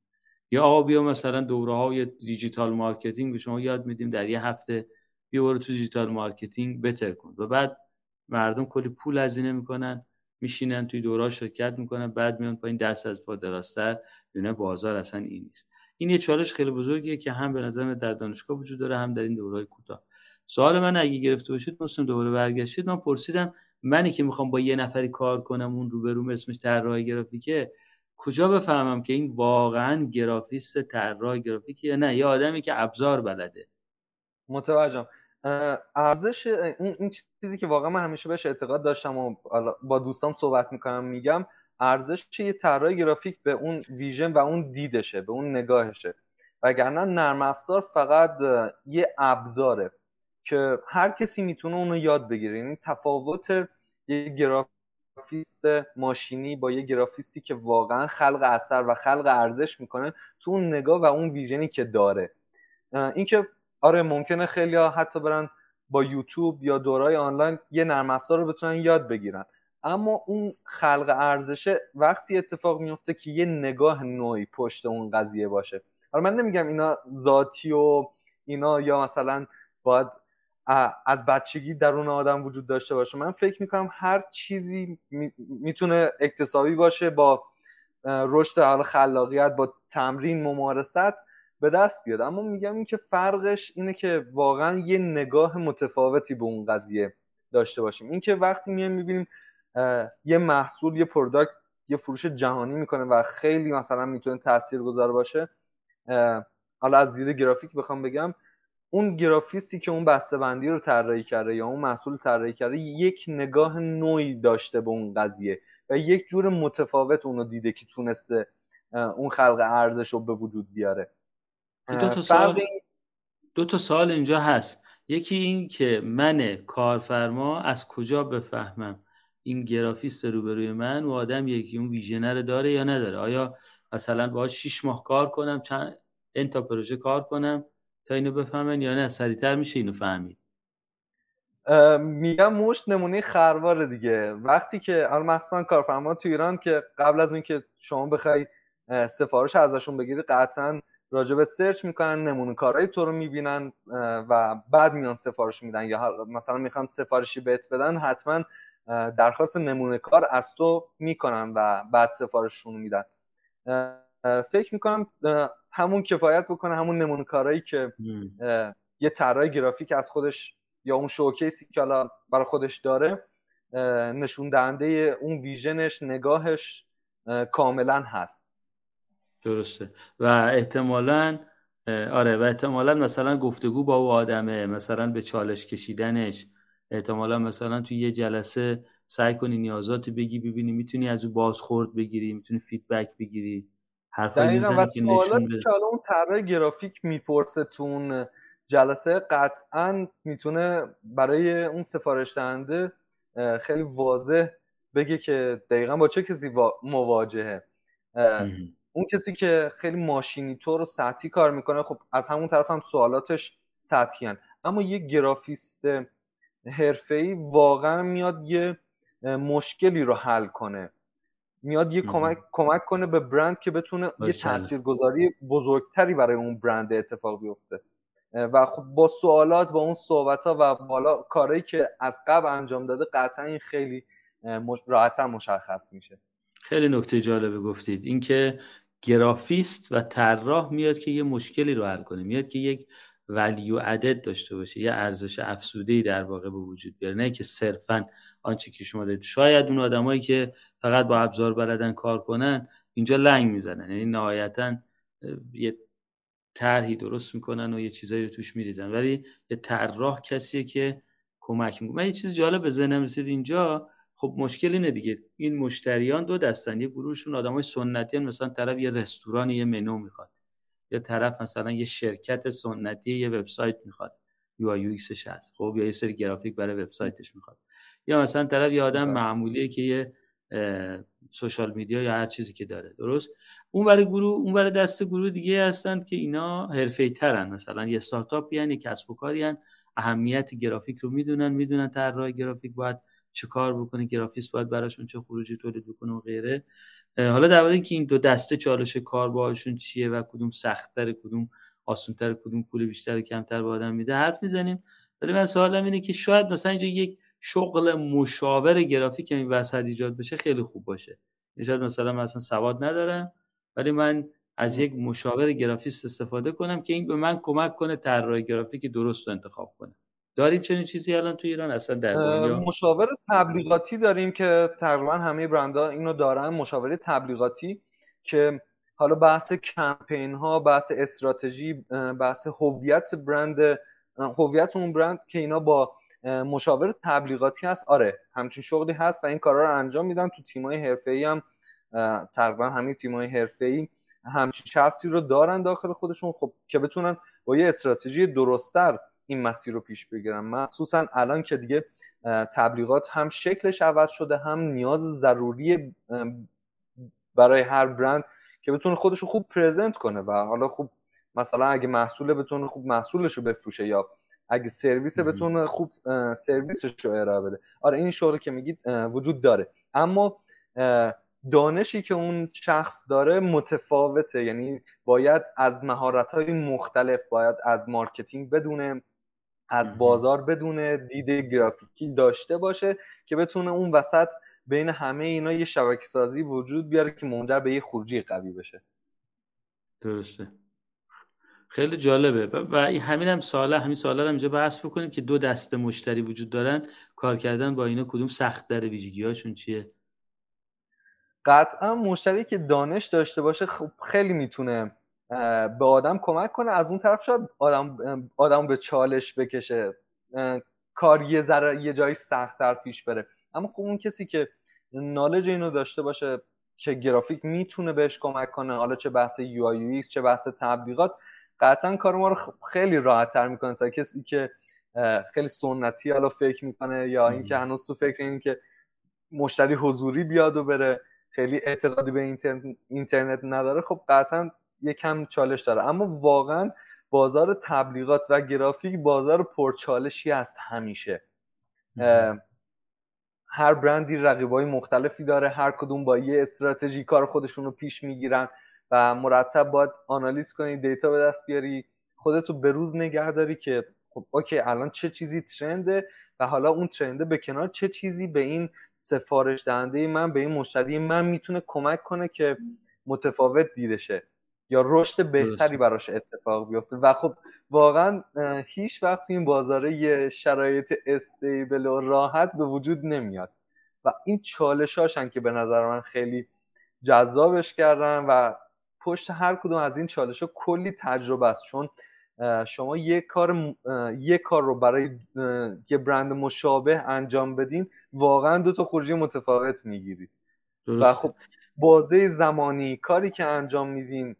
یا آقا بیا مثلا دوره های digital marketing به شما یاد میدیم. در یه هفته بیا برو تو digital marketing بترکون. و بعد مردم کلی پول هزینه می‌کنن. میشینن توی دوره شرکت می‌کنن بعد میان پایین دست از پا درازتر. دونه بازار اصلا این نیست. این یه چالش خیلی بزرگیه که هم به نظر در دانشگاه وجود داره هم در این دوره‌های کوتاه. سوال من اگه گرفته باشید مثلا دوباره برگشتید من پرسیدم منی که می‌خوام با یه نفری کار کنم اون روبروم اسمش طراح گرافیکه کجا بفهمم که این واقعا گرافیست طراح گرافیکه یا نه؟ یه آدمی که ابزار بلده. متوجهم. ارزش این چیزی که واقعا من همیشه بهش اعتقاد داشتم و با دوستام صحبت می‌کنم میگم ارزش یه طراح گرافیک به اون ویژن و اون دیدشه به اون نگاهشه. وگرنه نرم افزار فقط یه ابزاره که هر کسی می‌تونه اونو یاد بگیره. یعنی تفاوت یه گرافیست ماشینی با یه گرافیستی که واقعا خلق اثر و خلق ارزش می‌کنه تو اون نگاه و اون ویژنی که داره. اینکه آره ممکنه خیلی ها حتی برن با یوتیوب یا دورای آنلاین یه نرم افزار رو بتونن یاد بگیرن. اما اون خلق ارزشه وقتی اتفاق میفته که یه نگاه نوعی پشت اون قضیه باشه. حالا من نمیگم اینا ذاتی و اینا یا مثلا باید از بچگی درون آدم وجود داشته باشه. من فکر می‌کنم هر چیزی می‌تونه اکتسابی باشه با رشد حال خلاقیت با تمرین ممارست. به دست بیاد. اما میگم این که فرقش اینه که واقعا یه نگاه متفاوتی به اون قضیه داشته باشیم. این که وقتی میایم می‌بینیم یه محصول یه پروداکت یه فروش جهانی می‌کنه و خیلی مثلا می‌تونه تاثیرگذار باشه. حالا از دید گرافیک بخوام بگم اون گرافیستی که اون بسته بندی رو طراحی کرده یا اون محصول طراحی کرده یک نگاه نوعی داشته به اون قضیه و یک جور متفاوت اونو دیده که تونسته اون خلق ارزش رو به وجود بیاره. دو تا سوال دو تا سوال اینجا هست. یکی این که من کارفرما از کجا بفهمم این گرافیست روبروی من و آدم یکی اون ویژنر داره یا نداره؟ آیا مثلا باهاش 6 ماه کار کنم چند این تا پروژه کار کنم تا اینو بفهمن یا نه؟ سریعتر میشه اینو فهمید. میگم مشت نمونه خروار دیگه. وقتی که حالا مخصوصا کارفرما تو ایران که قبل از اینکه شما بخوای سفارش ازشون بگیری قطعا راجبت سرچ می‌کنن نمونه کارهای تو رو می‌بینن و بعد میان سفارش میدن. یا مثلا می‌خوان سفارشی بهت بدن حتما درخواست نمونه کار از تو می‌کنن و بعد سفارششون میدن. فکر می‌کنم همون کفایت بکنه همون نمونه کارهایی که یه طراح گرافیک از خودش یا اون شوکیسی که حالا برای خودش داره نشون دهنده اون ویژنش نگاهش کاملا هست. درسته. و احتمالا آره و احتمالا مثلا گفتگو با او آدمه. مثلا به چالش کشیدنش. احتمالا مثلا توی یه جلسه سعی کنی نیازات بگی ببینی می‌تونی از او بازخورد بگیری می‌تونی فیدبک بگیری. حرفای می‌زنی که نشون بده. که حالا اون طراح گرافیک می‌پرسه تون جلسه. قطعا می‌تونه برای اون سفارش دهنده خیلی واضح بگه که دقیقا با چه کسی مواجهه. اون کسی که خیلی ماشینی طور و سطحی کار می‌کنه خب از همون طرف هم سوالاتش سطحی اما یه گرافیست حرفه‌ای واقعا میاد یه مشکلی رو حل کنه. میاد یه کمک کمک کنه به برند که بتونه یه تاثیرگذاری بزرگتری برای اون برند اتفاق بیفته. و خب با سوالات با اون صحبت ها و بالا کارهایی که از قبل انجام داده قطعا این خیلی راحتتر مشخص میشه. خیلی نکته جالبه گفتید. اینکه گرافیست و طراح میاد که یه مشکلی رو حل کنه. میاد که یک ولیو عدد داشته باشه یه ارزش افسوده در واقع به وجود بیاره. نه که صرفا آنچه که شما دارید. شاید اون آدمایی که فقط با ابزار بلدن کار کنن اینجا لنگ می‌زنن. یعنی نهایتا یه طرحی درست می‌کنن و یه چیزایی رو توش میریزن. ولی یه طراح کسیه که کمک می‌کنه. من یه چیز جالب به ذهنم رسید اینجا. خب مشکل اینه دیگه. این مشتریان دو دستن. یه گروهشون آدمای سنتی هن. مثلا طرف یه رستوران یه منو می‌خواد. یه طرف مثلا یه شرکت سنتی یه وبسایت می‌خواد. UI UX ش هست. خب یا یه سری گرافیک برای وبسایتش می‌خواد. یا مثلا طرف یه آدم معمولیه که یه social media یا هر چیزی که داره. درست؟ اون برای گروه اون برای دست گروه دیگه هستن که اینا حرفه‌ای ترن مثلا یه استارتاپ یعنی کسب و کاری اهمیت گرافیک رو می‌دونن می‌دونن طراح گرافیک باید چه کار بکنه گرافیست باید براشون چه خروجی تولید بکنه و غیره. حالا در اینکه این دو دسته چالش کار باهاشون چیه و کدوم سختتر کدوم آسونتر کدوم پول بیشتر کمتر به آدم میده حرف می‌زنیم. ولی من سوالم اینه که شاید مثلا اینجا یک شغل مشاور گرافیک این وسط ایجاد بشه خیلی خوب باشه. شاید مثلا من اصلا سواد ندارم ولی من از یک مشاور گرافیست استفاده کنم که این به من کمک کنه طراح گرافیک درست رو انتخاب کنه داریم چنین چیزی الان تو ایران؟ اصلا در دنیا؟ مشاور تبلیغاتی داریم که تقریبا همه برندها اینو دارن مشاوره تبلیغاتی که حالا بحث کمپین ها بحث استراتژی بحث هویت برند هویت اون برند که اینا با مشاور تبلیغاتی هست. آره همچین شغلی هست و این کارا رو انجام میدن. تو تیمای حرفه‌ای هم تقریبا همین تیمای حرفه‌ای همچین شخصی رو دارن داخل خودشون خب که بتونن با یه استراتژی درستتر این مسیر رو پیش بگیرن مخصوصا الان که دیگه تبلیغات هم شکلش عوض شده هم نیاز ضروری برای هر برند که بتونه خودش رو خوب present کنه و حالا خوب مثلا اگه محصول بتونه خوب محصولش رو بفروشه یا اگه سرویس بتونه خوب سرویسش رو ارائه بده. آره این شغلی که میگید وجود داره. اما دانشی که اون شخص داره متفاوته. یعنی باید از مهارت های مختلف باید از marketing بدونه. از بازار بدونه دید گرافیکی داشته باشه که بتونه اون وسط بین همه اینا یه شبکه سازی وجود بیاره که منجر به یه خروجی قوی بشه. درسته. خیلی جالبه. و همین هم ساله همین ساله هم اینجا بحث بکنیم که دو دسته مشتری وجود دارن کار کردن با اینا کدوم سخت داره ویژگی هاشون چیه؟ قطعا مشتری که دانش داشته باشه خب خیلی می‌تونه به آدم کمک کنه. از اون طرف شاید آدم آدم به چالش بکشه. کار یه ذره یه جایی سختتر پیش بره. اما خب اون کسی که نالج اینو داشته باشه که گرافیک می‌تونه بهش کمک کنه حالا چه بحث یو آی چه بحث تبلیغات قطعا کار ما رو خیلی راحت تر می‌کنه. تا کسی که خیلی سنتی حالا فکر می‌کنه یا اینکه هنوز تو فکر این که مشتری حضوری بیاد و بره خیلی اعتقادی به اینترنت نداره خب قطعا یکم چالش داره. اما واقعا بازار تبلیغات و گرافیک بازار پرچالشی است همیشه. هر برندی رقیبای مختلفی داره هر کدوم با یه استراتژی کار خودشون رو پیش می‌گیرن و مرتب باید آنالیز کنی دیتا به دست بیاری خودتو به روز نگه داری که خب اوکی الان چه چیزی ترنده و حالا اون ترنده به کنار چه چیزی به این سفارش دهنده من به این مشتری من می‌تونه کمک کنه که متفاوت دیده شه. یا رشد بهتری براش اتفاق بیفته. و خب واقعا هیچ وقت این بازاره یه شرایط استیبل و راحت به وجود نمیاد. و این چالش هاشن که به نظر من خیلی جذابش کردن و پشت هر کدوم از این چالش ها کلی تجربه است. چون شما یک کار یک کار رو برای یه برند مشابه انجام بدین واقعا دو تا خروجی متفاوت می‌گیرید. و خب بازه زمانی کاری که انجام میدین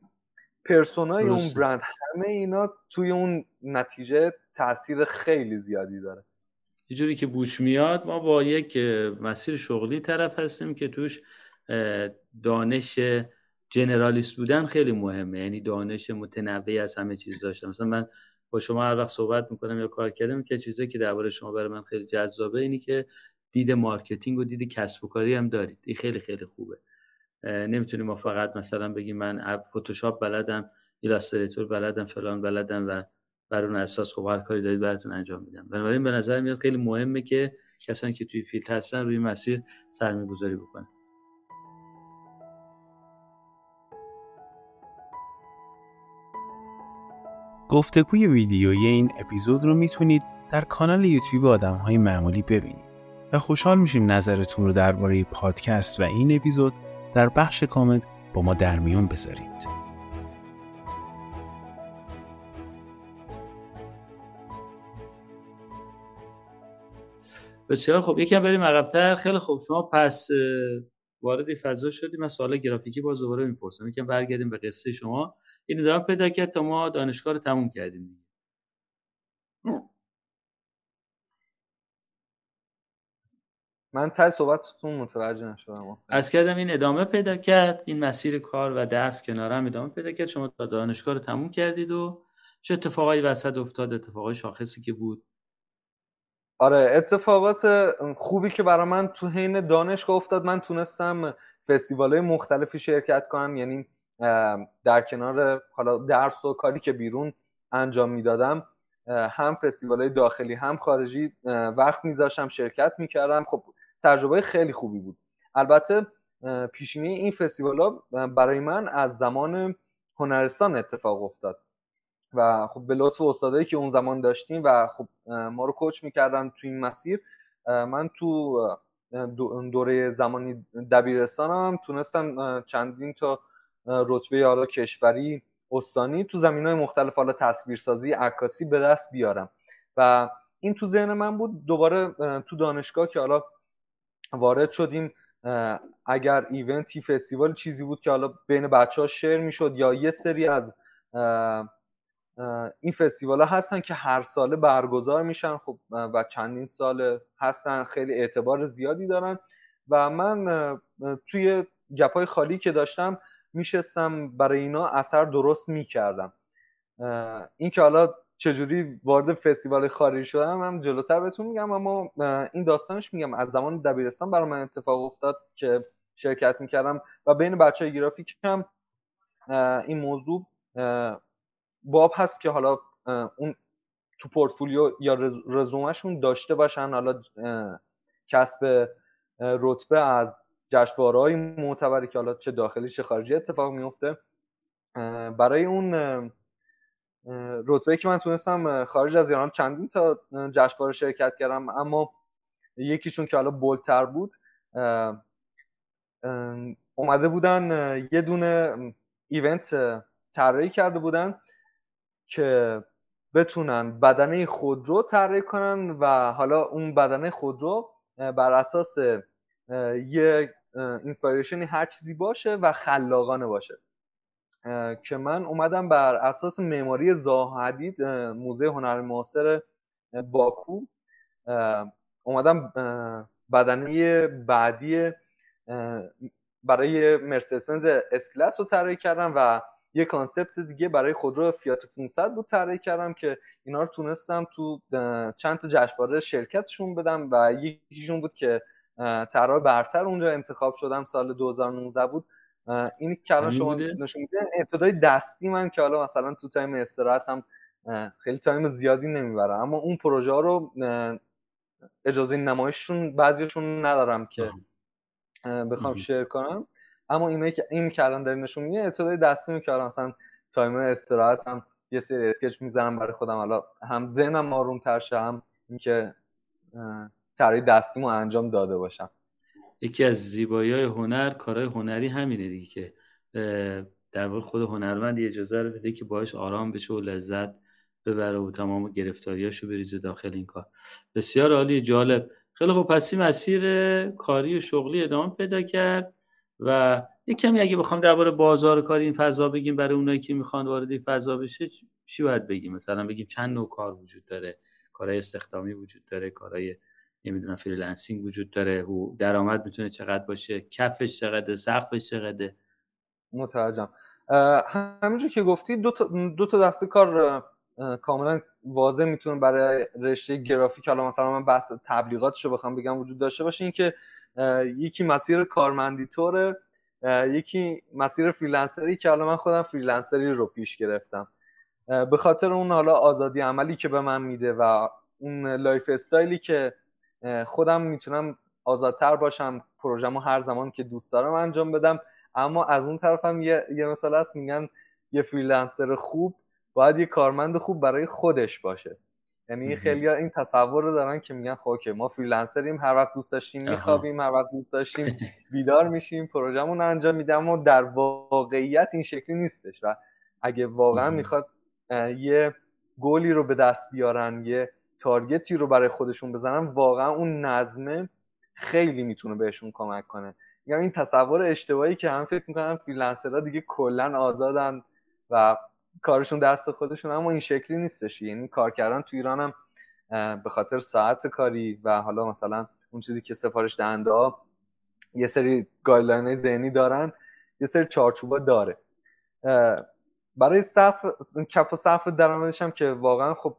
پرسونای اون برند همه اینا توی اون نتیجه تاثیر خیلی زیادی داره. یه جوری که بوش میاد ما با یک مسیر شغلی طرف هستیم که توش دانش جنرالیست بودن خیلی مهمه. یعنی دانش متنوعی از همه چیز داشتم مثلا من با شما هر وقت صحبت می‌کنم یا کار کردم که چیزایی که درباره شما برای من خیلی جذابه اینی که دید marketing و دید کسب و کاری هم دارید. این خیلی خیلی خوبه. نمی‌تونیم ما فقط مثلا بگیم من فتوشاپ بلدم Illustrator بلدم فلان بلدم و بر اون اساس خب هر کاری دارید براتون انجام میدم. بنابراین به نظر میاد خیلی مهمه که کسانی که توی field هستن روی مسیر سرمایه گذاری بکنن. گفتگوی ویدیویی این اپیزود رو می‌تونید در کانال یوتیوب آدم های معمولی ببینید و خوشحال میشیم نظرتون رو درباره پادکست و این اپیزود در بخش کامنت با ما در میون بذارید. بسیار خب یکم بریم عقبتر. خیلی خوب. شما پس وارد فضا شدیم من سوال گرافیکی باز دوباره می‌پرسم. یکم برگردیم به قصه شما. این ادامه پیدا کرد تا ما دانشگاه رو تموم کردیم. من تای صحبتتون متوجه نشدم از کردم این ادامه پیدا کرد. این مسیر کار و درس کنار هم ادامه پیدا کرد. شما تا دانشگاه رو تموم کردید و چه اتفاقایی وسط افتاد؟ اتفاقای شاخصی که بود؟ آره اتفاقات خوبی که برای من تو حین دانشگاه افتاد. من تونستم فستیوال مختلفی شرکت کنم. یعنی در کنار حالا درس و کاری که بیرون انجام می‌دادم هم فستیوال داخلی هم خارجی وقت میذاشم شرکت می‌کردم. خب تجربه خیلی خوبی بود. البته پیشینه این فستیوال ها برای من از زمان هنرستان اتفاق افتاد. و خب به لطف استادایی که اون زمان داشتیم و خب ما رو کوچ می‌کردن تو این مسیر من تو دوره زمانی دبیرستانم تونستم چندین تا رتبه حالا کشوری استانی تو زمین های مختلف حالا تصویرسازی عکاسی به دست بیارم. و این تو ذهن من بود دوباره تو دانشگاه که حالا وارد شدیم اگر ایونتی فستیوال چیزی بود که حالا بین بچه ها شیر می‌شد یا یه سری از این فستیوال ها هستن که هر ساله برگزار میشن. خب و چندین سال هستن خیلی اعتبار زیادی دارن. و من توی گپای خالی که داشتم میشستم برای اینا اثر درست می‌کردم. این که حالا چجوری وارد فستیوال خارجی شدم هم جلوتر بهتون میگم اما این داستانش میگم از زمان دبیرستان برای من اتفاق افتاد که شرکت می‌کردم و بین بچه های گرافیک هم این موضوع باب هست که حالا اون تو پورتفولیو یا رزومشون داشته باشن حالا کسب رتبه از جشنواره‌های معتبری که حالا چه داخلی چه خارجی اتفاق میفته. برای اون رتبه که من تونستم خارج از ایران چندین تا جشنواره شرکت کردم اما یکیشون که حالا بولتر بود اومده بودن یه دونه event طراحی کرده بودن که بتونن بدنه خودرو طراحی کنن و حالا اون بدنه خودرو بر اساس یه inspiration ی هر چیزی باشه و خلاقانه باشه. که من اومدم بر اساس معماری زاها حدید موزه هنر معاصر باکو. اومدم بدنه بعدی برای مرسدس بنز اسکلس رو طراحی کردم و یه کانسپت دیگه برای خودرو فیات 500 بود طراحی کردم که اینا رو تونستم تو چند تا جشنواره شرکتشون بدم و یکیشون بود که طراح برتر اونجا انتخاب شدم سال 2019 بود. این که شما نشون میده ابتدای دستی من که حالا مثلا تو تایم استراحتم خیلی time زیادی نمی‌برم. اما اون پروژه رو اجازه نمایششون بعضیشون ندارم که بخوام share کنم. اما اینه که این که الان داریم نشون میده اتودای دستی می‌کردم مثلا time استراحت هم یه سری sketch می‌زنم برای خودم. حالا هم ذهنم آروم تر شه هم اینکه طراحی دستیمو انجام داده باشم. یکی از زیبایی های هنر کارهای هنری همینه دیگه که در واقع خود هنرمند اجازه رو بده که باش آرام بشه و لذت ببره و تمام گرفتاریاشو بریزه داخل این کار. بسیار عالی جالب. خیلی خوب. پس کاری و شغلی ادامه پیدا کرد و یک کمی اگه بخوام درباره بازار کاری این فضا بگیم برای اونایی که می‌خوان وارد این فضا بشه چی باید بگیم؟ مثلا بگیم چند نوع کار وجود داره؟ کارهای استخدامی وجود داره کارهای نمی‌دونم freelancing وجود داره. و درآمد می‌تونه چقدر باشه کفش چقدر سقفش چقدر متوجهم. همینجور که گفتی دو تا, دو تا دسته کار کاملا واضح می‌تونه برای رشته گرافیک. حالا مثلا من بحث تبلیغاتشو بخوام بگم وجود داشته باشه این که یکی مسیر کارمندی طوره یکی مسیر freelancer ی که حالا من خودم freelancer ی رو پیش گرفتم. به خاطر اون حالا آزادی عملی که به من میده و اون lifestyle ی که خودم می‌تونم آزادتر باشم پروژمو هر زمان که دوست دارم انجام بدم. اما از اون طرفم یه, یه مثال هست میگن یه freelancer خوب باید یه کارمند خوب برای خودش باشه. یعنی خیلی این تصور رو دارن که میگن خب ما freelancer یم هر وقت دوست داشتیم میخوابیم هر وقت دوست داشتیم بیدار میشیم پروژمون رو انجام میدم و در واقعیت این شکلی نیستش. و اگه واقعا می‌خواد یه گولی رو به دست بیارن یه target ی رو برای خودشون بزنن واقعا اون نظمه خیلی می‌تونه بهشون کمک کنه. یعنی این تصور اشتباهی که هم فکر می‌کنن freelancer ها دیگه کلا آزادن و کارشون دست خودشون اما این شکلی نیستش. یعنی کار کردن تو ایران هم به خاطر ساعت کاری و حالا مثلا اون چیزی که سفارش دهنده ها یه سری guideline ذهنی دارن یه سری چارچوبا داره. برای سقف، کف و سقف درآمدش هم که واقعا خب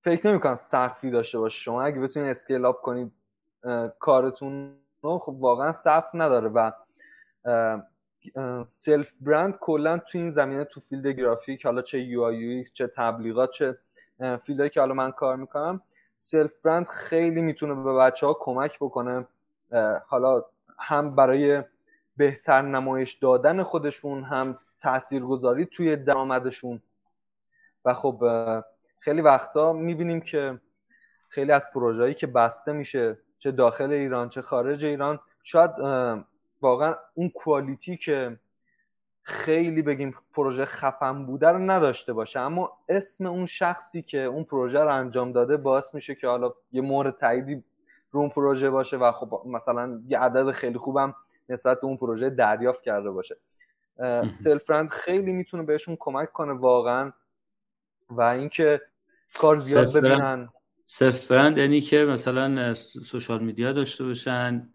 فکر نمی‌کنم سقفی داشته باشه شما. اگه بتونید scale up کنید کارتون رو خب واقعا سقف نداره و self brand کلا تو این زمینه تو field گرافیک حالا چه UI چه تبلیغات چه field هایی که حالا من کار می‌کنم self brand خیلی می‌تونه به بچه ها کمک بکنه حالا هم برای بهتر نمایش دادن خودشون هم تاثیرگذاری توی درآمدشون. و خب خیلی وقتا می‌بینیم که خیلی از پروژه‌ای که بسته میشه چه داخل ایران چه خارج ایران شاید واقعا اون کوالیتی که خیلی بگیم پروژه خفن بوده رو نداشته باشه. اما اسم اون شخصی که اون پروژه رو انجام داده باعث میشه که حالا یه مورد تاییدی رو اون پروژه باشه و خب مثلا یه عدد خیلی خوبم نسبت به اون پروژه دریافت کرده باشه. self brand خیلی می‌تونه بهشون کمک کنه واقعا و اینکه کار زیاد ببینن. self brand یعنی که مثلا social media داشته باشن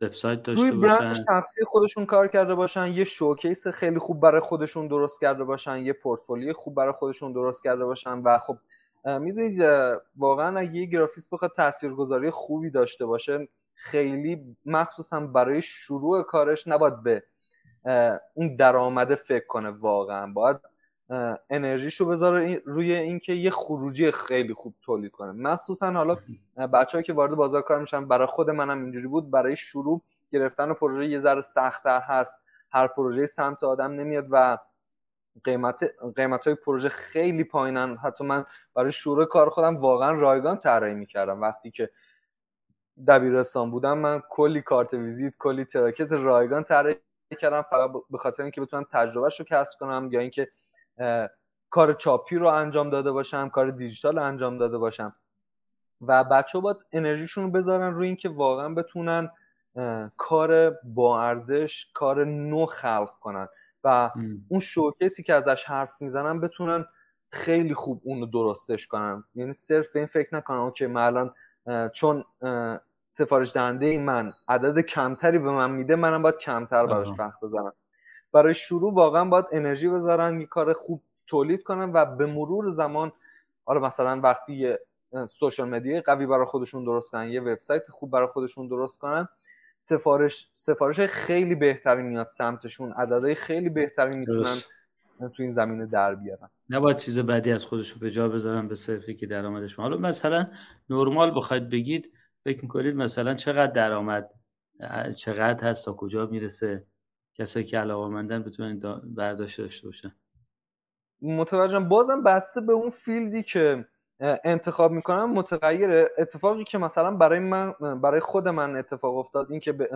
وبسایت داشته روی برند شخصی خودشون کار کرده باشن یه showcase خیلی خوب برای خودشون درست کرده باشن یه پورتفولیو خوب برای خودشون درست کرده باشن و خب می‌دونید واقعا اگه یه گرافیست بخواد تاثیرگذاری خوبی داشته باشه خیلی مخصوصا برای شروع کارش نباید به اون درآمده فکر کنه واقعا. باید انرژیشو بذاره روی اینکه یه خروجی خیلی خوب تولید کنه. مخصوصا حالا بچه‌ای که وارد بازار کار میشن برای خود منم اینجوری بود. برای شروع گرفتن پروژه یه ذره سختتر هست. هر پروژه سمت آدم نمیاد و قیمت قیمت های پروژه خیلی پایینن. حتی من برای شروع کار خودم واقعا رایگان طراحی می‌کردم. وقتی که دبیرستان بودم من کلی کارت ویزیت کلی تراکت رایگان طراحی کردم. فقط به خاطر اینکه بتونم تجربهش رو کسب کنم یا اینکه کار چاپی رو انجام داده باشم کار دیجیتال انجام داده باشم. و بچه باید انرژیشون رو بذارن روی اینکه واقعا بتونن کار با ارزش کار نو خلق کنن. و اون شوکیسی که ازش حرف می‌زنن بتونن خیلی خوب اون رو درستش کنن. یعنی صرف به این فکر نکنن که من الان چون سفارش دهنده من عدد کمتری به من میده منم باید کمتر براش وقت بذارم. برای شروع واقعا باید انرژی بذارن یه کار خوب تولید کنن و به مرور زمان حالا مثلا وقتی یه سوشال مدیا قوی برای خودشون درست کنن یه وبسایت خوب برای خودشون درست کنن سفارش سفارش خیلی بهتری میاد سمتشون عددهای خیلی بهتری می‌تونن تو این زمینه در بیارن. نباید چیز بدی از خودشون به جا بذارن به صرفی که درآمدش حالا مثلا نرمال بخواید بگید فکر می‌کنید مثلا چقدر درآمد چقدر هست تا کجا می‌رسه؟ کسایی که علاقه بتونن برداشت داشته باشن. متوجهم. بازم بسته به اون فیلدی که انتخاب می‌کنم متغیر اتفاقی که مثلا برای من برای خود من اتفاق افتاد این که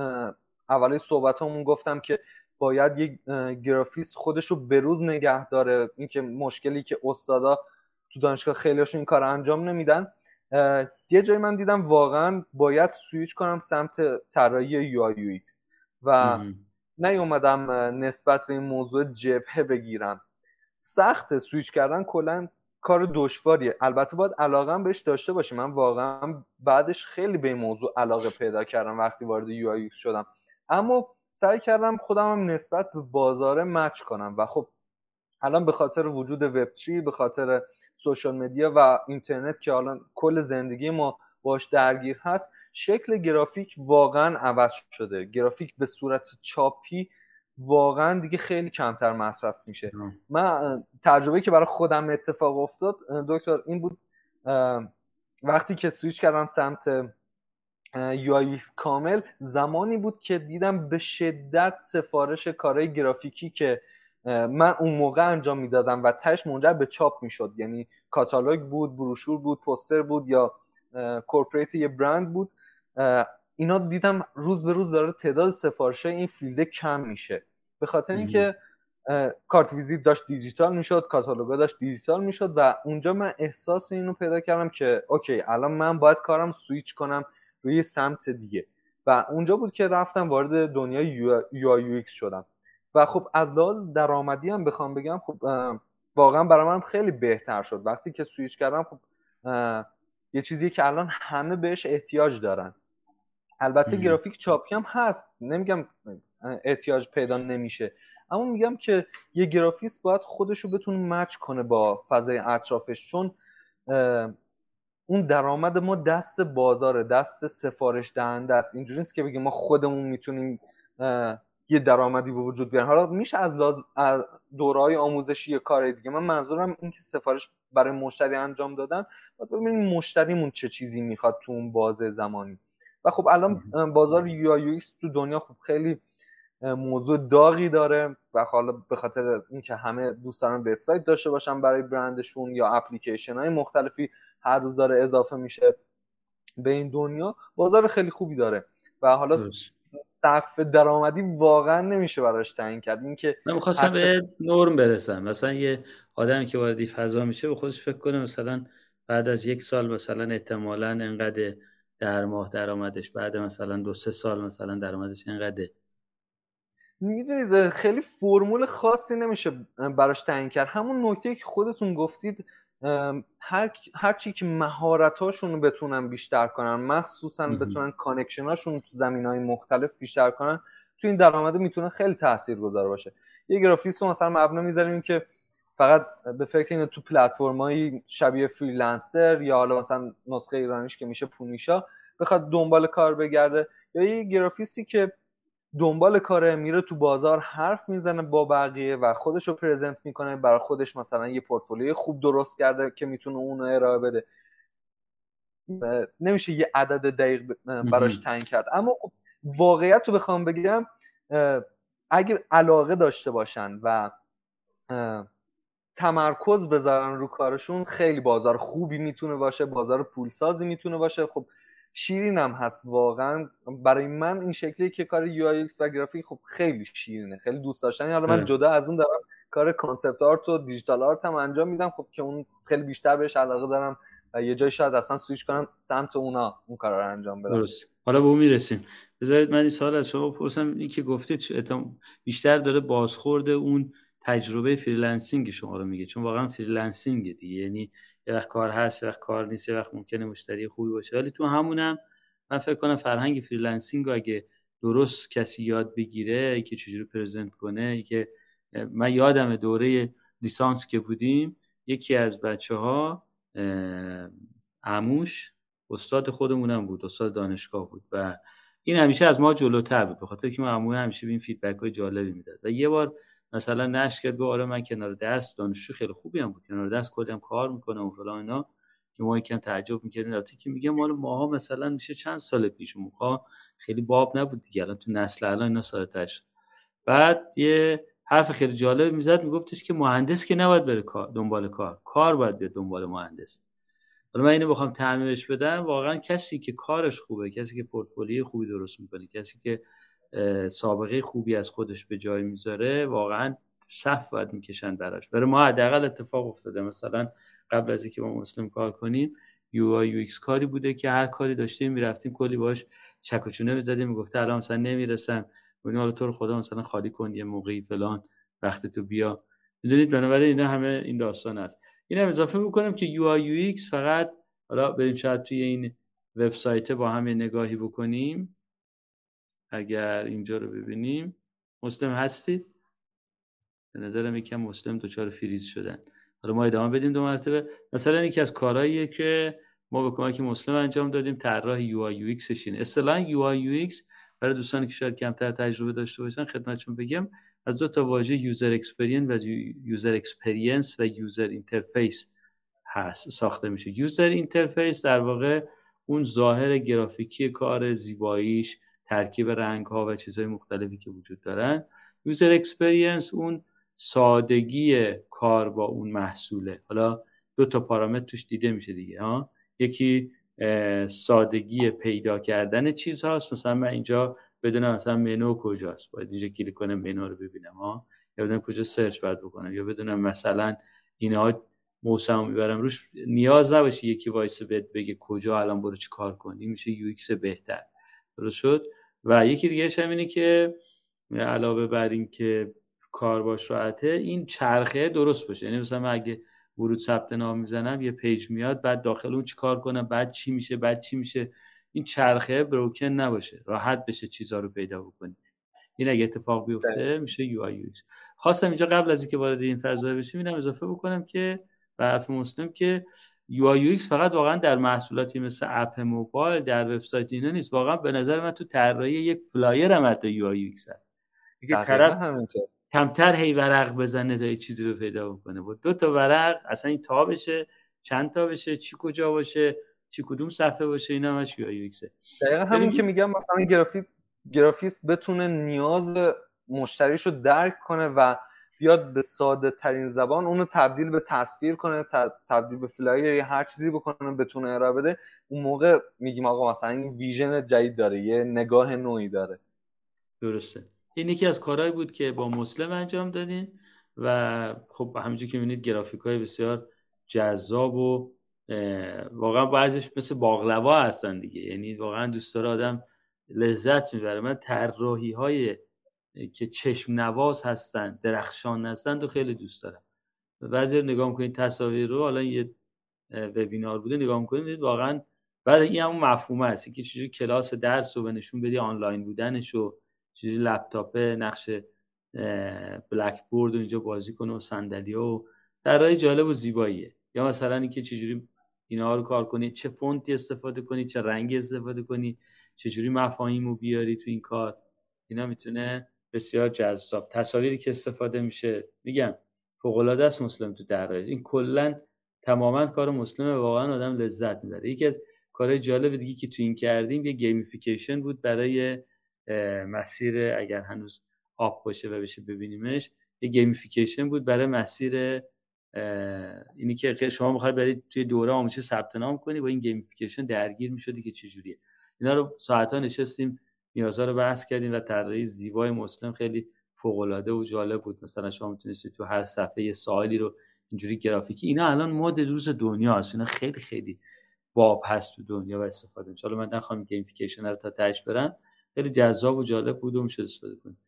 اولی صحبت همون گفتم که باید یک گرافیست خودش رو بروز نگه داره. اینکه مشکلی که استادا تو دانشگاه خیلیشون این کار انجام نمیدن. یه جایی من دیدم واقعا باید سویچ کنم سمت طراحی UI UX. و نیومدم نسبت به این موضوع جبهه بگیرم. سخت سویچ کردن کلا کار دشواریه. البته باید علاقه بهش داشته باشی من واقعا بعدش خیلی به این موضوع علاقه پیدا کردم وقتی وارد UI شدم. اما سعی کردم خودم هم نسبت به بازار مچ کنم. و خب الان به خاطر وجود وب به خاطر سوشال مدیا و اینترنت که الان کل زندگی ما باش درگیر هست شکل گرافیک واقعا عوض شده. گرافیک به صورت چاپی واقعا دیگه خیلی کمتر مصرف میشه. من تجربه که برای خودم اتفاق افتاد دکتر این بود وقتی که سویچ کردم سمت یو کامل زمانی بود که دیدم به شدت سفارش کارهای گرافیکی که من اون موقع انجام می‌دادم و تهش منجر به چاپ می‌شد. یعنی کاتالوگ بود بروشور بود پوستر بود یا corporate یه برند بود. اینا دیدم روز به روز داره تعداد سفارش این field ه کم میشه. به خاطر اینکه کارت ویزیت داشت دیجیتال می‌شد کاتالوگا داشت دیجیتال می‌شد و اونجا من احساس اینو پیدا کردم که okay الان من باید کارم سویچ کنم روی سمت دیگه. و اونجا بود که رفتم وارد دنیای UI UX شدم. و خب از لحاظ درآمدی هم بخوام بگم خب واقعا برای من خیلی بهتر شد. وقتی که سویچ کردم خب یه چیزی که الان همه بهش احتیاج دارن. البته گرافیک چاپی هم هست. نمیگم احتیاج پیدا نمیشه. اما میگم که یه گرافیست باید خودش رو بتونه match کنه با فضای اطرافش. چون اون درآمد ما دست بازاره دست سفارش دهنده است. اینجوری نیست که بگیم ما خودمون می‌تونیم یه درآمدی به وجود بیارن. حالا میشه از, لاز... دورهای آموزشی یا کار دیگه. من منظورم این که سفارش برای مشتری انجام دادن. باید ببینیم مشتریمون چه چیزی می‌خواد تو اون بازه زمانی. و خب الان بازار یو یو تو دنیا خب خیلی موضوع داغی داره. و حالا به خاطر اینکه همه دوست دارن وبسایت داشته باشن برای برندشون یا اپلیکیشن های مختلفی هر روز داره اضافه میشه به این دنیا. بازار خیلی خوبی داره. و حالا سقف درآمدی واقعا نمیشه براش تعیین کرد. اینکه من می‌خواستم به نرم برسم. مثلا یه آدمی که وارد فضا میشه به خودش فکر کنه مثلا بعد از یک سال مثلا احتمالا انقدر در ماه درآمدش بعد مثلا دو سه سال مثلا درآمدش انقدر می‌دونید خیلی فرمول خاصی نمیشه براش تعیین کرد. همون نکته که خودتون گفتید هر هر چی که مهارتاشون رو بتونن بیشتر کنن مخصوصا بتونن connection اشون تو زمین های مختلف بیشتر کنن تو این درآمده می‌تونه خیلی تاثیرگذار باشه. یه گرافیست رو مثلا مبنا می‌ذاریم که فقط به فکر اینه تو پلتفرمایی شبیه Freelancer یا حالا مثلا نسخه ایرانیش که میشه پونیشا بخواد دنبال کار بگرده. یا یه گرافیستی که دنبال کاره میره تو بازار حرف می‌زنه با بقیه و خودش رو پرزنت می‌کنه برای خودش مثلا یه پورتفولیوی خوب درست کرده که می‌تونه اون ارائه بده. نمیشه یه عدد دقیق براش تعیین کرد. اما خب واقعیت رو بخوام بگم اگه علاقه داشته باشن و تمرکز بذارن رو کارشون خیلی بازار خوبی می‌تونه باشه بازار پولسازی می‌تونه باشه. خب شیرین هم هست واقعا. برای من این شکلی که کار UX و گرافیک خب خیلی شیرینه خیلی دوست داشتنی. حالا من جدا از اون دارم کار concept art و digital art هم انجام میدم. خب که اون خیلی بیشتر بهش علاقه دارم و یه جای شاید اصلا سویچ کنم سمت اونا اون کار رو انجام بدم. درست. حالا به اون می‌رسیم. بذارید من این سوال از شما بپرسم. این که گفتید بیشتر داره بازخورد اون تجربه freelancing شما رو میگه چون واقعا freelancing دیگه. یعنی یه وقت کار هست یه وقت کار نیست یه وقت ممکنه مشتری خوبی باشه. ولی تو همونم من فکر کنم فرهنگ freelancing اگه درست کسی یاد بگیره که چجوری present کنه که من یادم دوره لیسانس که بودیم یکی از بچه ها عموش استاد خودمونم بود استاد دانشگاه بود و این همیشه از ما جلوتر بود. به خاطر که ما عموی همیشه به این feedback های جالبی می‌داد. و یه بار مثلا نش کرد آره من کنار دست دانشجو خیلی خوبی هم بود. کنار دست کلی هم کار می‌کنه و فلان اینا. که ما یکم تعجب می‌کردیم. البته که میگه مال ماها مثلا میشه چند سال پیش موقع خیلی باب نبود دیگه. الان تو نسل الان اینا ساده بعد یه حرف خیلی جالب می‌زد میگفتش که مهندس که نباید بره کار دنبال کار. کار باید بیاد دنبال مهندس. حالا من اینو بخوام تعمیمش بدم. واقعا کسی که کارش خوبه کسی که پورتفولیوی خوبی درست می‌کنه کسی که سابقه خوبی از خودش به جای می‌ذاره واقعا صف باید می‌کشن براش. برای ما حداقل اتفاق افتاده. مثلا قبل از اینکه با مسلم کار کنیم UI UX کاری بوده که هر کاری داشتیم می‌رفتیم کلی باش چک و چونه می‌زدیم می‌گفته الان مثلا نمی‌رسم. ببین حالا تو رو خدا مثلا خالی کن یه موقعی فلان وقت تو بیا. می‌دونید بنابراین اینا همه این داستان است. این هم اضافه بکنم که UI UX فقط حالا بریم شاید توی این وبسایت با هم نگاهی بکنیم. اگر اینجا رو ببینیم. مسلم هستید؟ به نظرم یکم مسلم دوچار فریز شدن. حالا ما ادامه بدیم دو مرتبه. مثلا یکی از کارهاییه که ما به کمک مسلم انجام دادیم طراحی UI UX شین اصطلاحا UI UX برای دوستانی که شاید کمتر تجربه داشته باشن خدمتشون بگم. از دو تا واژه user experience و user experience و user interface هست ساخته میشه. user interface در واقع اون ظاهر گرافیکی کار زیباییش ترکیب رنگ ها و چیزهای مختلفی که وجود دارن. user experience اون سادگی کار با اون محصوله. حالا دو تا پارامتر توش دیده میشه دیگه ها. یکی سادگی پیدا کردن چیز هاست مثلا من اینجا بدونم مثلا منو کجاست. باید اینجا کلیک کنم منو رو ببینم ها. یا بدونم کجا search باید بکنم. یا بدونم مثلا اینا ماوسم می‌برم. روش نیاز نباشه یکی وایسه بهت بگه کجا الان برو چی کار کنی. میشه UX بهتر. درست شد؟ و یکی دیگه هم اینه که علاوه بر این که کار باش راحته این چرخه درست باشه. یعنی مثلا اگه ورود ثبت نام می‌زنم یه page میاد بعد داخل اون چیکار کنم بعد چی میشه بعد چی میشه. این چرخه broken نباشه. راحت بشه چیزا رو پیدا بکنی. این اگه اتفاق بیفته بله. میشه UI خواستم اینجا قبل از اینکه وارد این فضا بشیم اینم اضافه بکنم که به حرف مسلم که UI فقط واقعا در محصولاتی مثل app موبایل در وبسایت اینا نیست. واقعا به نظر من تو طراحی یک flyer هم حتی UI هست. طرف کمتر هی ورق بزنه تا یه چیزی رو پیدا بکنه. با دو تا ورق اصلا این تا بشه چند تا بشه چی کجا باشه چی کدوم صفحه باشه اینا همش UX دقیقا همین که میگم مثلا گرافیک گرافیست بتونه نیاز مشتریش رو درک کنه و بیاد به ساده ترین زبان اونو تبدیل به تصویر کنه تبدیل به flyer یا هر چیزی بکنه بتونه ارائه بده. اون موقع میگیم آقا مثلا این vision جدید داره یه نگاه نوعی داره. درسته. این یکی از کارهایی بود که با مسلم انجام دادین و خب همینجور که می‌بینید گرافیک های بسیار جذاب و واقعا بعضیش مثل باقلوا هستن دیگه. یعنی واقعا دوست داره آدم لذت می‌بره. من طراحی های که چشم نواز هستن درخشان هستن تو خیلی دوست دارم. بعضی نگاه می‌کنید تصاویر رو حالا یه وبینار بوده نگاه می‌کنید واقعا بعد این همون مفهومه هست که چجوری کلاس درس رو به نشون بدی آنلاین بودنش و چجوری لپتاپ نقش بلک بورد و اینجا بازی کنه و صندلی و در جالب و زیباییه. یا مثلا اینکه چجوری اینا رو کار کنی چه فونتی استفاده کنی چه رنگی استفاده کنی چجوری مفاهیم رو بیاری تو این کار. اینا می‌تونه بسیار جذاب. تصاویری که استفاده میشه میگم فوق است مسلم تو در این کلا تماما کار مسلمه واقعا آدم لذت می‌بره. یکی از کارهای جالب دیگه که تو این کردیم یه gamification بود برای مسیر اگر هنوز up باشه و بشه ببینیمش یه gamification بود برای مسیر اینی که شما می‌خواید برید توی دوره آموزشی ثبت نام کنی با این gamification درگیر می‌شدی که چجوریه. اینا رو ساعتها نشستیم نیازها رو بحث کردیم و طراحی زیبای مسلم خیلی فوق العاده و جالب بود. مثلا شما می‌تونستید تو هر صفحه یه سوالی رو اینجوری گرافیکی اینا الان مد روز دنیا هست اینا خیلی خیلی باب هست تو دنیا و استفاده میشه حالا من نخوام gamification رو تا تهش برم. خیلی جذاب و جالب بود و میشه استفاده کنید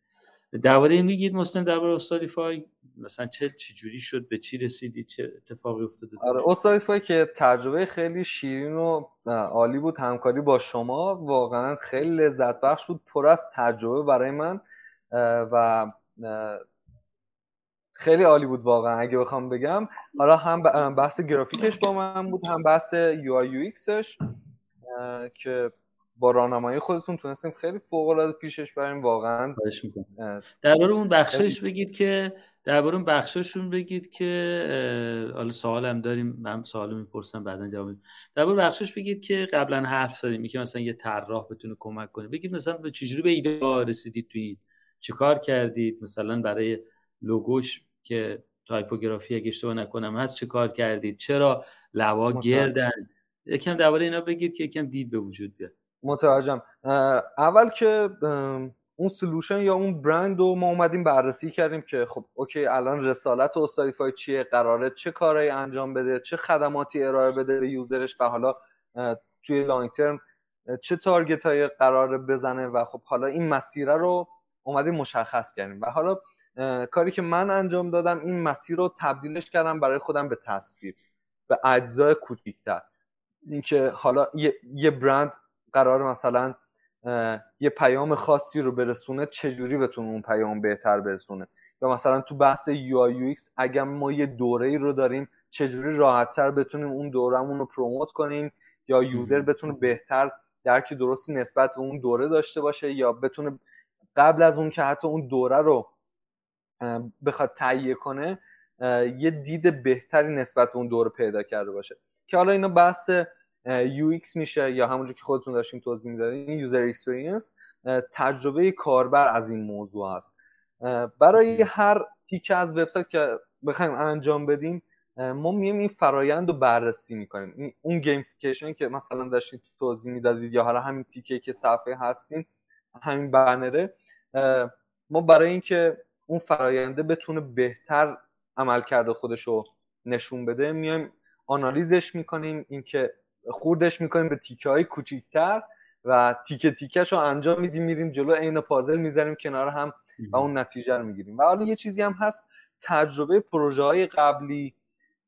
درباره این میگید مسلم درباره استادیفای مثلا چه چجوری شد؟ به چی رسیدی؟ چه اتفاقی افتاده آره استادیفای که تجربه خیلی شیرین و عالی بود همکاری با شما واقعا خیلی لذت بخش بود پر از تجربه برای من و خیلی عالی بود واقعا اگه بخوام بگم. حالا هم بحث گرافیکش با من بود هم بحث UI UX ش که با راهنمایی خودتون تونستیم خیلی فوق العاده پیشش بریم واقعا. درباره اون بخشش بگید که درباره اون بخششون بگید که حالا سوالم داریم من سوالو می‌پرسم بعدا جواب درباره بخشش بگید که قبلا حرف زدیم که مثلا یه طراح بتونه کمک کنه. بگید مثلا به چجوری به ایده رسیدید توی چیکار کردید؟ مثلا برای لوگوش که تایپوگرافی اگه اشتباه نکنم هست چه کار کردید؟ چرا لوا گردن؟ یکم درباره اینا بگید که یکم دید به وجود بیاد. متوجهم. اول که اون solution یا اون برند رو ما اومدیم بررسی کردیم که خب okay الان رسالت استادیفای چیه قراره چه کارهایی انجام بده چه خدماتی ارائه بده به user ش و حالا توی long term چه target های قراره بزنه و خب حالا این مسیره رو اومدیم مشخص کردیم. و حالا کاری که من انجام دادم این مسیر رو تبدیلش کردم برای خودم به تصویر به اجزای کوچیکتر. اینکه حالا یه برند قرار مثلا یه پیام خاصی رو برسونه چجوری بتونه اون پیام بهتر برسونه؟ یا مثلا تو بحث UI UX اگر ما یه دوره ای رو داریم چجوری راحتتر بتونیم اون دورمون رو promote کنیم؟ یا user بتونه بهتر درکی درستی نسبت به اون دوره داشته باشه؟ یا بتونه قبل از اون که حتی اون دوره رو بخواد تهیه کنه یه دید بهتری نسبت به اون دوره پیدا کرده باشه؟ که حالا اینا بحث UX میشه یا همونجور که خودتون داشتین توضیح می‌دادین user experience تجربه کاربر از این موضوع هست برای هر تیکه از وبسایت که بخوایم انجام بدیم ما میایم این فرایند رو بررسی می‌کنیم. اون gamification که مثلا داشتین توضیح می‌دادید یا حالا همین تیکه که صفحه هستین همین بنره ما برای اینکه اون فراینده بتونه بهتر عمل کرده خودش رو نشون بده میایم آنالیزش می‌کنیم. اینکه خوردش می‌کنیم به تیکه های کوچیکتر و تیکه تیکش رو انجام میدیم میریم جلو عین پازل می‌ذاریم کنار هم و اون نتیجه رو می‌گیریم. و حالا یه چیزی هم هست تجربه پروژه های قبلی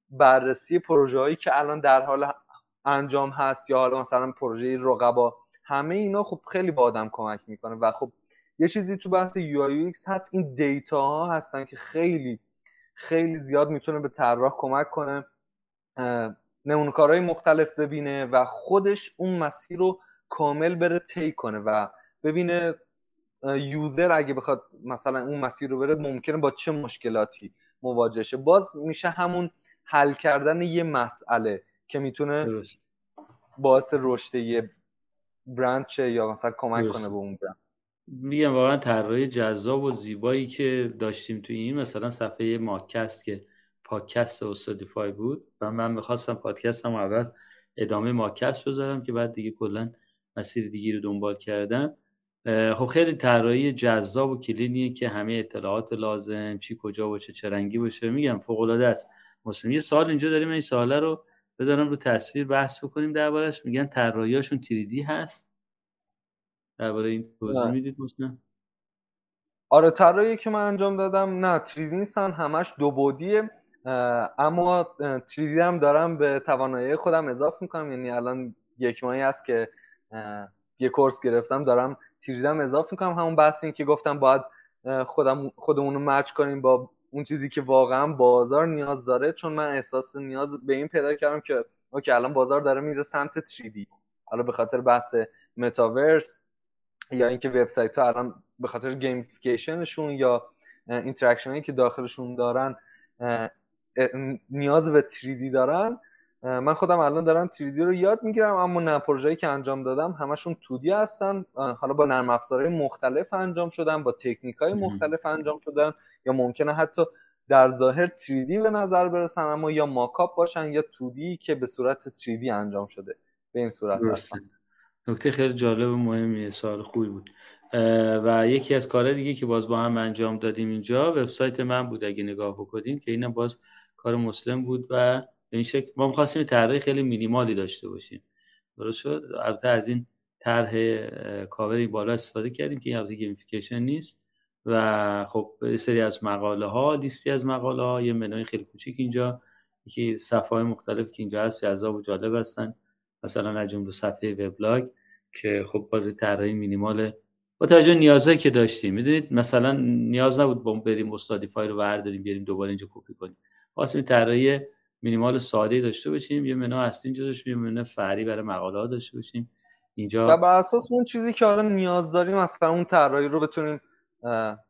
بررسی پروژه هایی که الان در حال انجام هست یا حالا مثلا پروژه رقبا همه اینا خب خیلی با آدم کمک می‌کنه. و خب یه چیزی تو بحث یو هست این دیتا ها هستن که خیلی خیلی زیاد می‌تونه به طراح کمک کنه. نمونکارهای مختلف ببینه و خودش اون مسیر رو کامل بره طی کنه و ببینه یوزر اگه بخواد مثلا اون مسیر رو بره ممکنه با چه مشکلاتی مواجه شه. باز میشه همون حل کردن یه مسئله که می‌تونه باعث رشد یه برند شه یا مثلا کمک کنه به اون برند. میگم واقعا طراحی جذاب و زیبایی که داشتیم تو این مثلا صفحه ماکست که پادکست استادیفای بود و من می‌خواستم پادکستم اول ادامه ماکست بذارم که بعد دیگه کلا مسیر دیگه رو دنبال کردم. خب خیلی طراحی جذاب و کلینیه که همه اطلاعات لازم چی کجا باشه چه رنگی باشه. میگم فوق العاده است. مسلم یه سال اینجا داریم این ساله رو بذارم رو تصویر بحث بکنیم دربارش میگن طراحیاشون تریدی هست؟ درباره این توضیح می‌دید مسلم؟ آره طراحی که من انجام دادم نه تریدی نیستن همش دو بودیه. اما تریدی هم دارم به توانایی خودم اضافه می‌کنم. یعنی الان یک ماهی هست که یه کورس گرفتم دارم تریدی هم اضافه می‌کنم. همون بحث این که گفتم باید خودم خودمون رو match کنیم با اون چیزی که واقعا بازار نیاز داره. چون من احساس نیاز به این پیدا کردم که okay الان بازار داره میره سمت 3D. حالا به خاطر بحث متاورس یا اینکه وبسایت ها الان به خاطر gamification شون یا interaction که داخلشون دارن نیاز به 3D دارن. من خودم الان دارم 3D رو یاد می‌گیرم اما نه پروژه‌ای که انجام دادم همشون 2D هستن. حالا با نرم افزارهای مختلف انجام شدن با تکنیک های مختلف انجام شدن. یا ممکنه حتی در ظاهر تریدی به نظر برسن اما یا ماکاپ باشن یا تودی که به صورت تریدی انجام شده. به این صورت هستن. نکته خیلی جالب و مهمیه. سوال خوبی بود. و یکی از کارهای دیگه که باز با هم انجام دادیم اینجا وبسایت من بود اگه نگاه بکنیم که اینم باز کار مسلم بود و به این شکل ما می‌خواستیم طرح خیلی مینیمالی داشته باشیم. درست شد؟ البته از این طرح کاوری بالا استفاده کردیم که این البته گیمفیکیشن نیست و خب سری از مقاله ها لیستی از مقاله ها یه منوی خیلی کوچیک اینجا یکی صفحه مختلف که اینجا هست جذاب و جالب هستن. مثلا از جمله صفحه وبلاگ که خب بازی طراحی مینیمال با توجه نیازهایی که داشتیم. می‌دونید مثلا نیاز نبود با بریم استادی فایل رو برداریم بیاریم دوباره اینجا کپی کنیم. خواستیم طراحی مینیمال ساده داشته باشیم. یه منو اصلی باشیم یه منو فری برای مقاله داشته باشیم. اینجا و بر اساس اون چیزی که حالا نیاز داریم مثلا اون طراحی رو بتونیم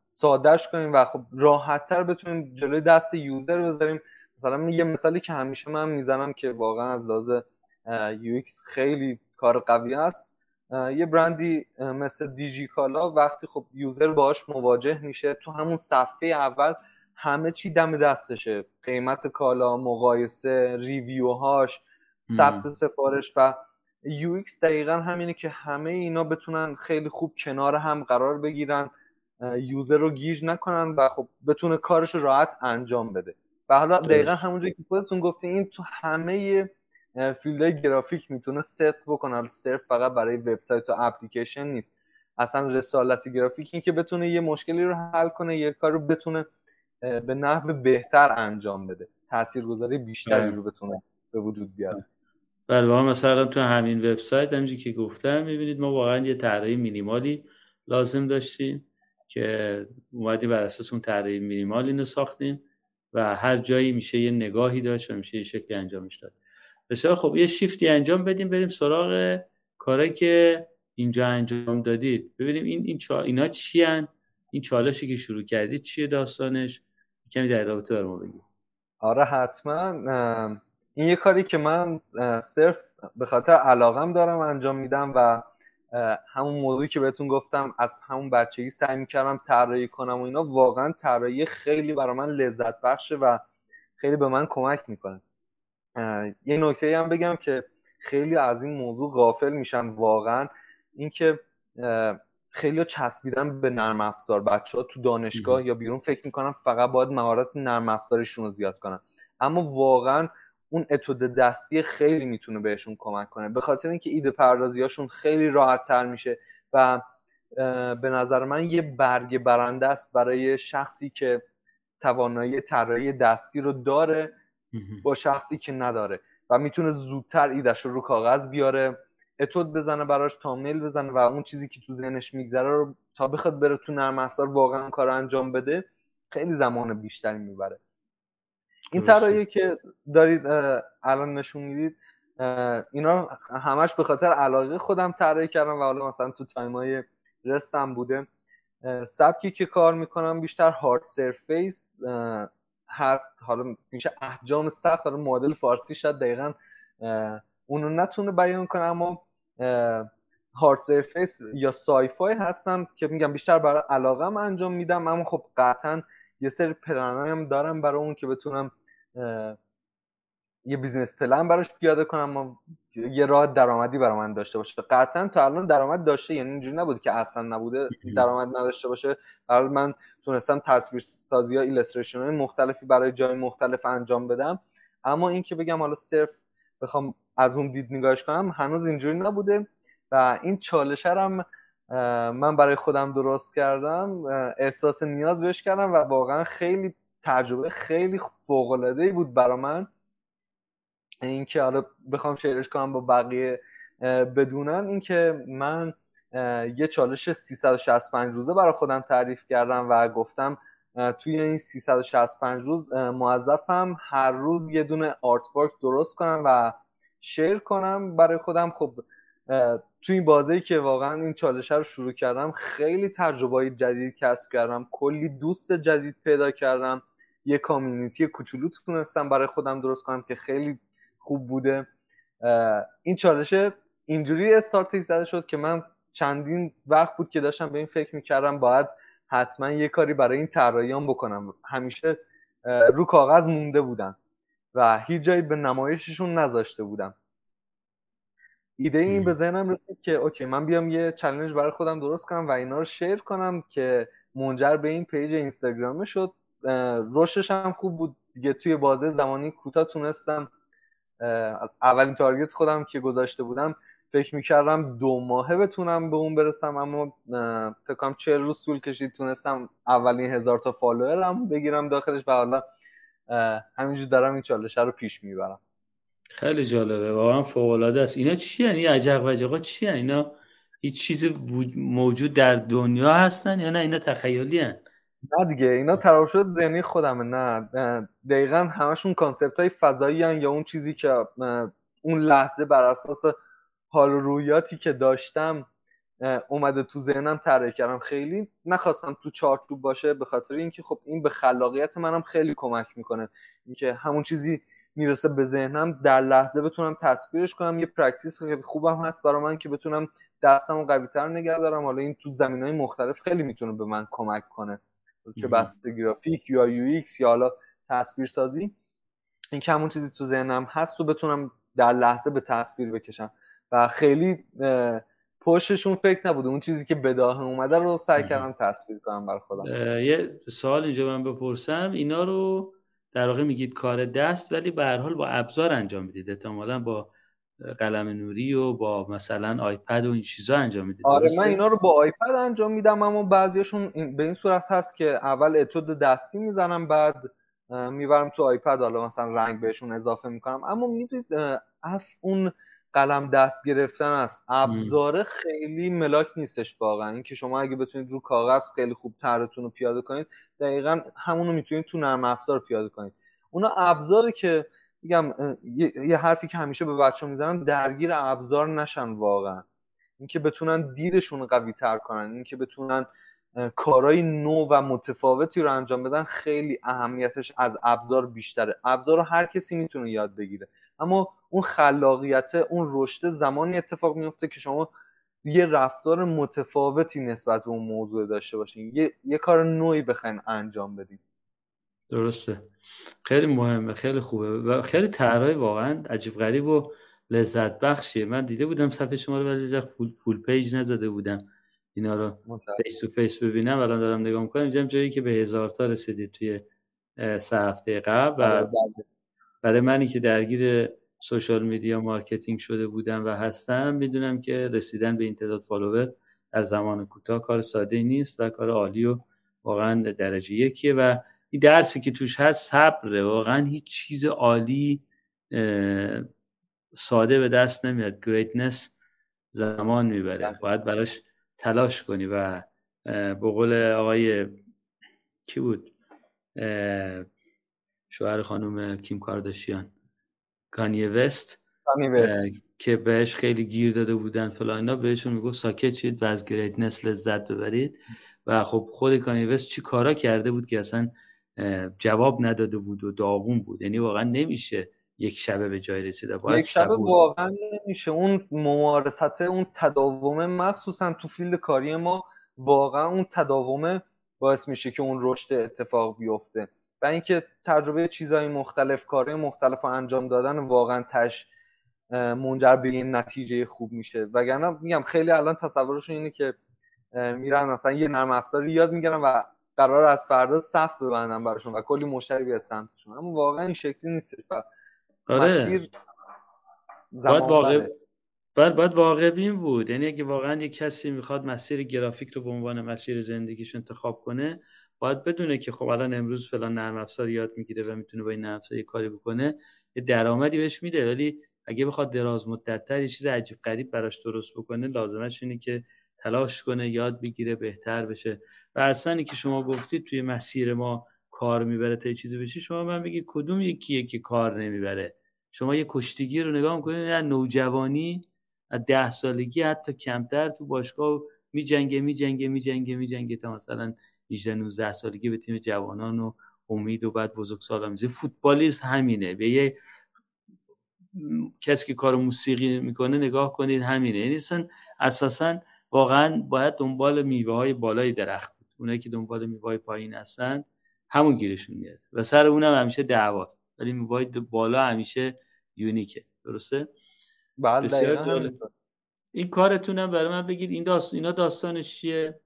سادهش کنیم و خب راحتتر بتونیم جلوی دست یوزر بذاریم. مثلا یه مثالی که همیشه من می‌زنم که واقعا از لحاظ یو خیلی کار قوی است. یه برندی مثل دیجی کالا وقتی خب یوزر باهاش مواجه میشه تو همون صفحه اول همه چی دم دستشه. قیمت کالا مقایسه ریویوهاش ثبت سفارش و UX دقیقا همینه که همه اینا بتونن خیلی خوب کنار هم قرار بگیرن user رو گیج نکنن و خب بتونه کارش راحت انجام بده. و حالا دقیقا همونجایی که خودتون گفتی این تو همه فیلدهای گرافیک می‌تونه صرف بکنه. صرف فقط برای وبسایت و اپلیکیشن نیست. اصلا رسالت گرافیک این که بتونه یه مشکلی رو حل کنه یه کار رو بتونه به نحو بهتر انجام بده. تاثیرگذاری بیشتری بله. رو بتونه به وجود بیاره. بله مثلا تو همین وبسایت همینجوری که گفتم می‌بینید ما واقعا یه طراحی مینیمالی لازم داشتیم که اومدیم بر اساس اون طراحی مینیمال اینو ساختیم و هر جایی میشه یه نگاهی داشت و میشه یه شکلی انجامش داد. بسیار خب یه شیفتی انجام بدیم بریم سراغ کاری که اینجا انجام دادید. ببینیم این این چا... اینا چی هن؟ این چالشی که شروع کردید چیه داستانش؟ کمی در رابطه ما بگید آره حتما این یه کاری که من صرف به خاطر علاقم دارم انجام میدم و همون موضوعی که بهتون گفتم از همون بچگی سعی می‌کردم طراحی کنم و اینا واقعا طراحی خیلی برای من لذت بخشه و خیلی به من کمک می‌کنه. یه نکته هم بگم که خیلی از این موضوع غافل میشن واقعا. اینکه خیلی چسبیدن به نرم افزار بچه ها تو دانشگاه یا بیرون فکر می‌کنن فقط باید مهارت نرم افزارشون رو زیاد کنن. اما واقعا اون اتود دستی خیلی می‌تونه بهشون کمک کنه. به خاطر اینکه ایده پردازیاشون خیلی راحت تر میشه و به نظر من یه برگ برنده است برای شخصی که توانایی طراحی دستی رو داره با شخصی که نداره و می‌تونه زودتر ایدش رو رو کاغذ بیاره. اتود بزنه براش تامل بزنه و اون چیزی که تو ذهنش میگذره رو تا بخواد بره تو نرم افزار واقعا کار انجام بده خیلی زمان بیشتری می‌بره. این طرحی که دارید الان نشون می‌دید اینا همش به خاطر علاقه خودم طراحی کردم و حالا مثلا تو تایم های رستم بوده. سبکی که کار می‌کنم بیشتر هارد سرفیس هست حالا میشه احجام سخت حالا مدل فارسی شاید دقیقا اونو نتونه بیان کنه اما hard surface یا sci-fi هستم که میگم بیشتر برای علاقم انجام میدم اما خب قطعا یه سری هم دارم برای اون که بتونم یه business plan براش پیاده کنم یه راه درآمدی برای من داشته باشه. قطعا تا الان درآمد داشته یعنی اینجوری نبود که اصلا نبوده درآمد نداشته باشه. برای من تونستم تصویر سازی ها illustration های مختلفی برای جای مختلف انجام بدم. اما این که بگم حالا صرف بخوام از اون دید نگاهش کنم هنوز اینجوری نبوده و این چالش هم من برای خودم درست کردم احساس نیاز بهش کردم و واقعا خیلی تجربه خیلی فوق العاده بود برای من. اینکه حالا بخوام شیرش کنم با بقیه بدونن اینکه من یه چالش 365 روزه برای خودم تعریف کردم و گفتم توی این 365 روز موظفم هر روز یه دونه آرت درست کنم و شیر کنم. برای خودم خب توی این بازی که واقعا این چالش رو شروع کردم خیلی تجربه جدید کسب کردم. کلی دوست جدید پیدا کردم. یه کامیونیتی کوچولو تونستم برای خودم درست کنم که خیلی خوب بوده. این چالش اینجوری استارتش زده شد که من چندین وقت بود که داشتم به این فکر می‌کردم باید حتما یه کاری برای این طراحیام بکنم. همیشه رو کاغذ مونده بودن. و هیچ جایی به نمایششون نذاشته بودم. ایده این به ذهنم رسید که okay من بیام یه challenge برای خودم درست کنم و اینا رو share کنم که منجر به این page اینستاگرام شد. رشدش هم خوب بود. دیگه توی بازه زمانی کوتاه تونستم از اولین target خودم که گذاشته بودم فکر می‌کردم دو ماهه بتونم به اون برسم اما فکر کنم چهل روز طول کشید تونستم اولین هزار تا follower م بگیرم داخلش و حالا همینجور دارم این چالشه رو پیش می‌برم. خیلی جالبه. واقعا فوق العاده است. اینا چی یعنی عجق وجقا چی اینا هیچ چیزی موجود در دنیا هستن یا نه؟ اینا تخیلی هستن؟ نه دیگه. اینا تراوشات ذهنی خودمه. نه. دقیقا همشون concept های فضایی یا اون چیزی که اون لحظه بر اساس حال و روحیاتی که داشتم اومده تو ذهنم طراحی کردم. خیلی نخواستم تو چارچوب باشه به خاطر اینکه خب این به خلاقیت منم خیلی کمک می‌کنه. اینکه همون چیزی می‌رسه به ذهنم در لحظه بتونم تصویرش کنم. یه practice خیلی خوبم هست برای من که بتونم دستم قوی تر نگه دارم. حالا این تو زمینه های مختلف خیلی می‌تونه به من کمک کنه. چه بحث گرافیک یا UX یا حالا تصویر سازی این که همون چیزی تو ذهنم هست و بتونم در لحظه به تصویر بکشم. و خیلی پشتشون فکر نبوده اون چیزی که بداه اومده رو سعی کردم تصویر کنم بر خودم. یه سوال اینجا من بپرسم. اینا رو در واقع میگید کار دست ولی به هر حال با ابزار انجام می‌دید. احتمالا با قلم نوری و با مثلا آیپد و این چیزا انجام می‌دید. آره من اینا رو با آیپد انجام میدم اما بعضیاشون به این صورت هست که اول اتود دستی می‌زنم بعد می‌برم تو آیپد حالا مثلا رنگ بهشون اضافه می‌کنم. اما می‌دونید اصل اون قلم دست گرفتن است ابزار خیلی ملاک نیستش واقعا. اینکه شما اگه بتونید رو کاغذ خیلی خوب طرحتون رو پیاده کنید دقیقا همونو می‌تونید تو نرم افزار پیاده کنید. اونا ابزاری که میگم یه حرفی که همیشه به بچه می‌زنم درگیر ابزار نشن واقعا. اینکه بتونن دیدشون قوی تر کنن اینکه بتونن کارهای نو و متفاوتی رو انجام بدن خیلی اهمیتش از ابزار بیشتره. ابزار رو هر کسی می‌تونه یاد بگیره. اما اون خلاقیت اون رشد زمانی اتفاق میفته که شما یه رفتار متفاوتی نسبت به اون موضوع داشته باشین. یه, یه کار نوعی بخواین انجام بدید درسته. خیلی مهمه خیلی خوبه و خیلی طرحهای واقعا عجیب غریب و لذت بخشیه. من دیده بودم صفحه شما رو ولی فول, فول پیج نزده بودم. اینا رو face to face ببینم. الان دارم نگاه می‌کنم. جایی که به هزار تا رسیدید توی سه هفته قبل و آره، بله. برای منی که درگیر social media marketing شده بودم و هستم می‌دونم که رسیدن به این تعداد follower در زمان کوتاه کار ساده نیست و کار عالی و واقعا درجه یکیه و این درسی که توش هست صبره. واقعا هیچ چیز عالی ساده به دست نمیاد. greatness زمان می‌بره. باید براش تلاش کنی و به قول آقای کی بود؟ شوهر خانم کیم کارداشیان. کانیه وست که بهش خیلی گیر داده بودن فلان اینا بهشون می‌گفت ساکت شید و از گریتنس لذت ببرید. و خب خود کانیه وست چی کارا کرده بود که اصلا جواب نداده بود و داغون بود. یعنی واقعا نمیشه یک شبه به جای رسیده باید یک شبه واقعا نمیشه. اون ممارست اون تداومه مخصوصا تو فیلد کاری ما واقعا اون تداومه باعث میشه که اون رشد اتفاق بیفته. و اینکه تجربه چیزهای مختلف کاری مختلف رو انجام دادن واقعا تش منجر به این نتیجه خوب میشه. وگرنه میگم خیلی الان تصورشون اینه که میرن مثلا یه نرم افزاری یاد می‌گیرن و قرار از فردا صف ببندن براشون و کلی مشتری بیاد سمتشون. اما واقعا این شکلی نیست و آره. مسیر باید واقع باید, باید واقع بین بود. یعنی اگه واقعا یک کسی می‌خواد مسیر گرافیک رو به عنوان مسیر زندگیش انتخاب کنه باید بدونه که خب الان امروز فلان نرم افزار یاد می‌گیره و می‌تونه با این نرم افزار یه کاری بکنه یه درآمدی بهش میده. ولی اگه بخواد دراز مدتتر یه چیز عجیب غریب براش درست بکنه لازمش اینه که تلاش کنه یاد بگیره بهتر بشه. و اصلا که شما گفتید توی مسیر ما کار می‌بره تا یه چیزی بشه شما من بگید کدوم یکیه که کار نمی‌بره. شما یه کشتیگی رو نگاه می‌کنید نه نوجوانی از ده سالگی حتی کمتر تو باشگاه میجنگه میجنگه میجنگه میجنگه. تا مثلا 18 19 سالگی به تیم جوانان و امید و بعد بزرگ سالا میزه فوتبالیست همینه. به یه کسی که کار موسیقی می‌کنه نگاه کنید همینه. یعنی اساسا واقعا باید دنبال میوه های بالای درخت بود. اونایی که دنبال میوه های پایین هستن همون گیرشون میاد. و سر اونم همیشه دعوا. ولی میوه بالا همیشه یونیکه. درسته؟ بله این کارتونم برای من بگید این داست... اینا داستانش چیه؟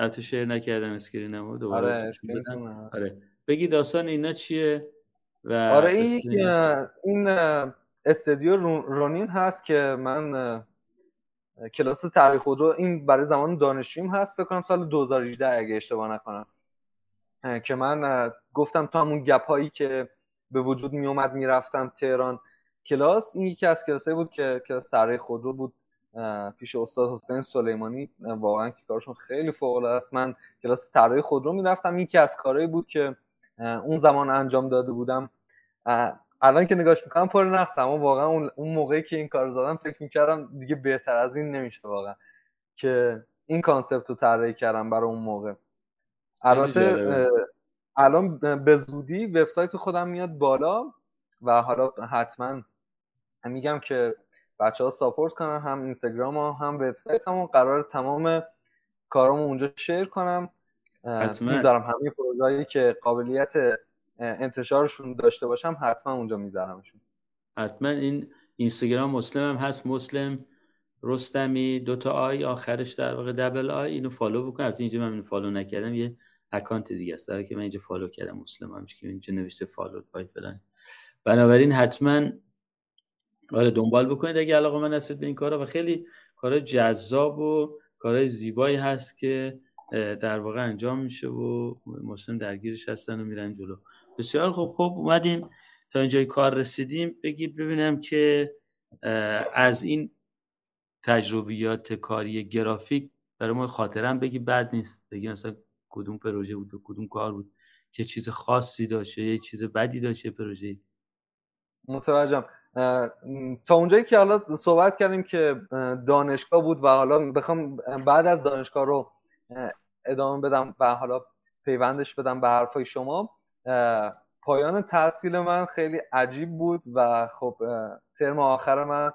حتی شیر نکردم اسکرینم دوباره آره آره. بگی داستان اینا چیه و آره این این استدیو رونین هست که من کلاس طراحی خودرو این برای زمان دانشجویم هست فکر کنم سال 2018 اگه اشتباه نکنم. که من گفتم تو همون گپ هایی که به وجود می اومد می‌رفتم تهران کلاس این یکی از کلاسایی بود که کلاس طراحی خودرو بود. پیش استاد حسین سلیمانی واقعا که کارشون خیلی فوق العاده است. من کلاس طراحی خودرو می‌رفتم. یکی از کارهایی بود که اون زمان انجام داده بودم. الان که نگاش می‌کنم پر نقص اما واقعا اون موقعی که این کار زدم فکر می‌کردم دیگه بهتر از این نمیشه واقعا که این concept رو طراحی کردم برای اون موقع. البته الان به زودی وبسایت خودم میاد بالا و حالا حتما میگم که بچه ها support کنن هم اینستاگرام ها هم وبسایت هم قرار تمام کارامو اونجا share کنم. می‌ذارم همه پروژه‌ای که قابلیت انتشارشون داشته باشم حتما اونجا میذارمشون. حتما. این اینستاگرام مسلم هم هست مسلم رستمی دوتا i آخرش در واقع double i اینو follow بکنم اینجا من اینو follow نکردم یه اکانت دیگه است. که من اینجا follow کردم مسلم هم که اینجا نوشته follow باید بدن. بنابراین حتما آره دنبال بکنید اگه علاقه‌مند هستید به این کارا. و خیلی کار جذاب و کارهای زیبایی هست که در واقع انجام میشه و مسلم درگیرش هستن و میرن جلو. بسیار خوب. خوب اومدیم تا اینجای کار رسیدیم. بگید ببینم که از این تجربیات کاری گرافیک برای ما خاطرم بگی بد نیست. بگی مثلا کدوم پروژه بود و کدوم کار بود. چه چیز خاصی داشته یه چیز بدی داشته پروژه متوجهم. تا اونجایی که حالا صحبت کردیم که دانشگاه بود و حالا بخوام بعد از دانشگاه رو ادامه بدم و حالا پیوندش بدم به حرفای شما پایان تحصیل من خیلی عجیب بود و خب ترم آخر من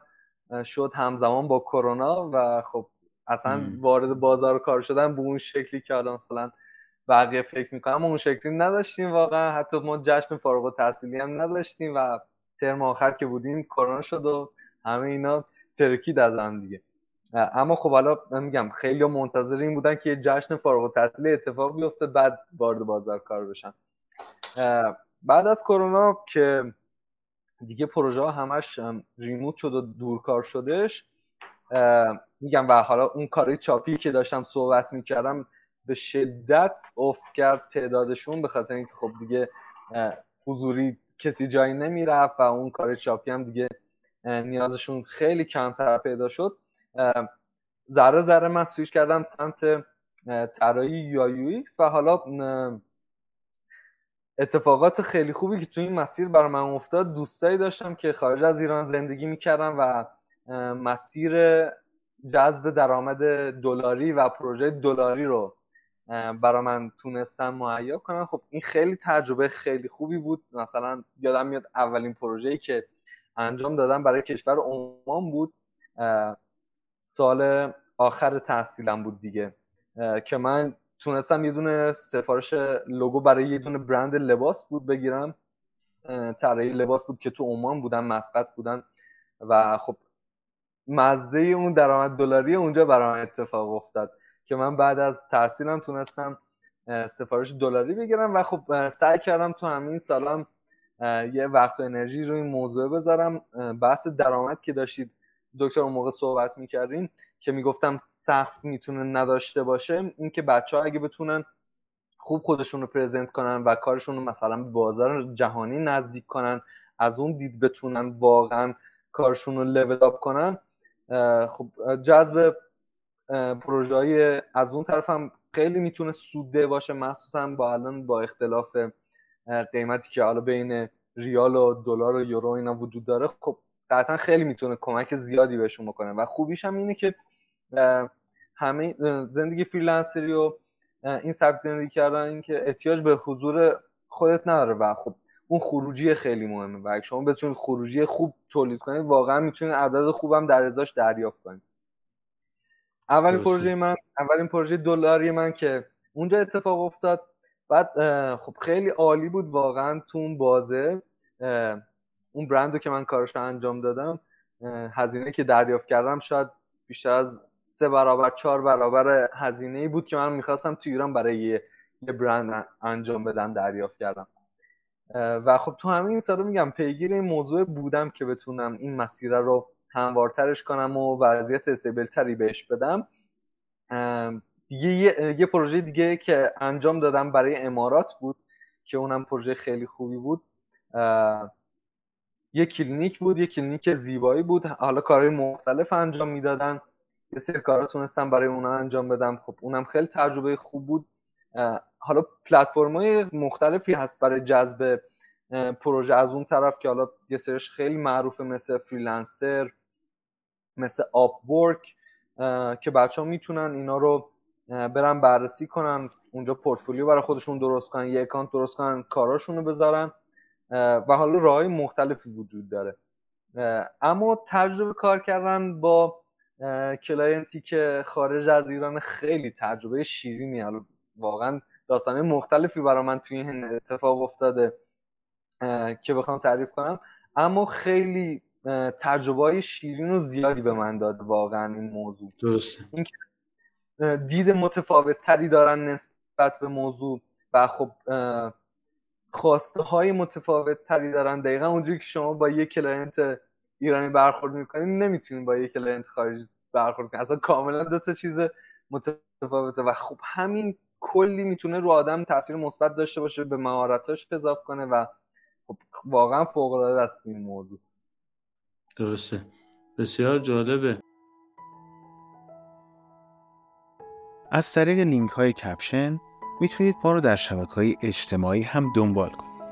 شد همزمان با کرونا و خب اصلا وارد بازار کار شدن به اون شکلی که حالا مثلا بقیه فکر می‌کنم اون شکلی نداشتیم واقعا حتی ما جشن فارغ و تحصیلی هم نداشتیم و ترم آخر که بودیم کرونا شد و همه اینا ترکید از هم دیگه. اما خب حالا میگم خیلی منتظر این بودن که یه جشن فارغ التحصیلی اتفاق بیفته بعد وارد بازار کار بشن. بعد از کرونا که دیگه پروژه ها همش ریموت شد و دورکار شدش میگم و حالا اون کاری چاپی که داشتم صحبت می‌کردم به شدت افت کرد تعدادشون به خاطر اینکه خب دیگه حضوری کسی جایی نمی‌رفت و اون کار چاپی هم دیگه نیازشون خیلی کمتر پیدا شد. ذره ذره من سویش کردم سمت طراحی یا یو و حالا اتفاقات خیلی خوبی که تو این مسیر برای من افتاد. دوستایی داشتم که خارج از ایران زندگی می‌کردن و مسیر جذب درآمد دلاری و پروژه دلاری رو برای من تونستن مهیا کنن. خب این خیلی تجربه خیلی خوبی بود. مثلا یادم میاد اولین پروژه‌ای که انجام دادم برای کشور عمان بود. سال آخر تحصیلم بود دیگه. که من تونستم یه دونه سفارش لوگو برای یه دونه برند لباس بود بگیرم. طراحی لباس بود که تو عمان بودن مسقط بودن. و خب مزه اون درآمد دلاری اونجا برام اتفاق افتاد. که من بعد از تحصیلم تونستم سفارش دلاری بگیرم و خب سعی کردم تو همین سالم یه وقت و انرژی رو این موضوع بذارم. بحث درآمد که داشتید دکتر اون موقع صحبت می‌کردیم که می‌گفتم سقف می‌تونه نداشته باشه اینکه بچه ها اگه بتونن خوب خودشون رو پرزنت کنن و کارشون رو مثلا به بازار جهانی نزدیک کنن از اون دید بتونن واقعا کارشون رو لول اپ کنن خب جذب پروژه های از اون طرف هم خیلی می‌تونه سوده باشه مخصوصا با الان با اختلاف قیمتی که حالا بین ریال و دلار و یورو اینا وجود داره خب قطعا خیلی می‌تونه کمک زیادی بهشون بکنه. و خوبیش هم اینه که همه زندگی فریلنسری و این سبک زندگی کردن این که احتیاج به حضور خودت نداره. و خب اون خروجی خیلی مهمه. و اگه شما بتونید خروجی خوب تولید کنید واقعا می‌تونید عدد خوبم در ازاش دریافت کنید. اولین پروژه من اولین پروژه دلاری من که اونجا اتفاق افتاد. بعد خب خیلی عالی بود واقعا تو اون بازه. اون برند که من کارش رو انجام دادم هزینه که دریافت کردم شاید بیشتر از سه برابر چهار برابر هزینه ای بود که من می‌خواستم تو ایران برای یه, یه برند انجام بدم دریافت کردم. و خب تو همین سالو میگم پیگیر این موضوع بودم که بتونم این مسیر رو هموارترش کنم و وضعیت استیبل تری بهش بدم. دیگه یه،, یه پروژه دیگه که انجام دادم برای امارات بود که اونم پروژه خیلی خوبی بود. یه کلینیک بود یه کلینیک زیبایی بود. حالا کارهای مختلف انجام می‌دادن. یه سری کارا تونستم برای اونا انجام بدم. خب اونم خیلی تجربه خوب بود. حالا پلتفرم های مختلفی هست برای جذب پروژه. از اون طرف که حالا یه سرش خیلی معروفه مثل Freelancer مثل Upwork که بچه ها می‌تونن اینا رو برن بررسی کنن اونجا پورتفولیو برای خودشون درست کنن یه اکانت درست کنن کاراشون رو بذارن و حالا راه مختلفی وجود داره. اما تجربه کار کردن با client ی که خارج از ایران خیلی تجربه شیرینی واقعا داستانه مختلفی برای من توی این اتفاق افتاده که بخوام تعریف کنم. اما خیلی تجربه های شیرین و زیادی به من داد واقعا این موضوع. درسته. دید متفاوت تری دارن نسبت به موضوع و خب خواسته های متفاوت تری دارن. دقیقا اونجوری که شما با یک client ایرانی برخورد می‌کنید نمی‌تونید با یک client خارجی برخورد کنید اصلا کاملا دو تا چیز متفاوته و خب همین کلی می‌تونه رو آدم تاثیر مثبت داشته باشه به مهارتاش اضافه کنه و خب واقعا فوق العاده است این موضوع. درسته بسیار جالبه از طریق لینک های کپشن می‌تونید ما رو در شبکه های اجتماعی هم دنبال کنید.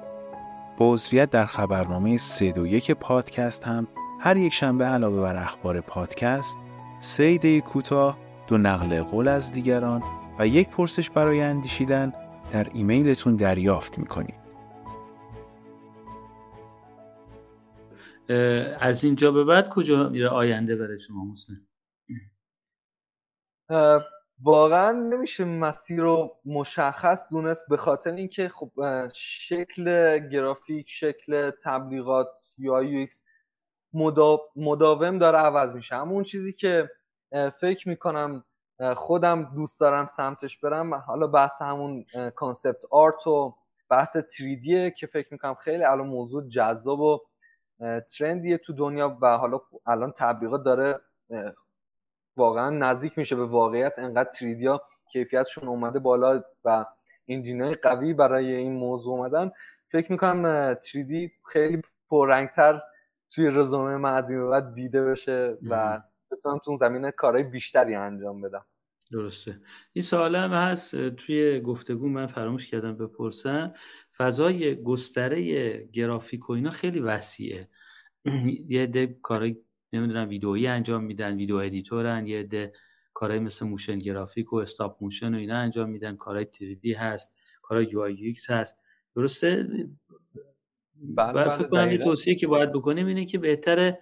با عضویت در خبرنامه 321 پادکست هم هر یک شنبه علاوه بر اخبار پادکست سه ایده کوتاه دو نقل قول از دیگران و یک پرسش برای اندیشیدن در ایمیلتون دریافت می‌کنید. از اینجا به بعد کجا میره آینده برای شما مسلم واقعا نمیشه مسیر رو مشخص دونست به خاطر اینکه خب شکل گرافیک شکل تبلیغات یا یو مداوم داره عوض میشه. اما اون چیزی که فکر می‌کنم خودم دوست دارم سمتش برم حالا بحث همون concept art و بحث 3D یه که فکر می‌کنم خیلی الان موضوع جذاب و trendy یه تو دنیا و حالا الان تبلیغات داره واقعا نزدیک میشه به واقعیت. انقدر 3D یا کیفیتشون اومده بالا و engine ای قوی برای این موضوع اومدن. فکر می‌کنم 3D خیلی پررنگتر توی رزومه من از این بعد دیده بشه و بتونم تو زمینه کارهای بیشتری انجام بدم. درسته. این سوال هم هست توی گفتگو من فراموش کردم بپرسم. فضای گستره گرافیک و اینا خیلی وسیعه. یه عده کارهای نمی‌دونم ویدئویی انجام میدن video editor ن یه عده کارهای مثل motion graphic و stop motion و اینا انجام میدن. کارهای 3D هست کارهای UI UX هست. درسته؟ بله بله فکر کنم یه توصیه که باید بکنیم اینه که بهتره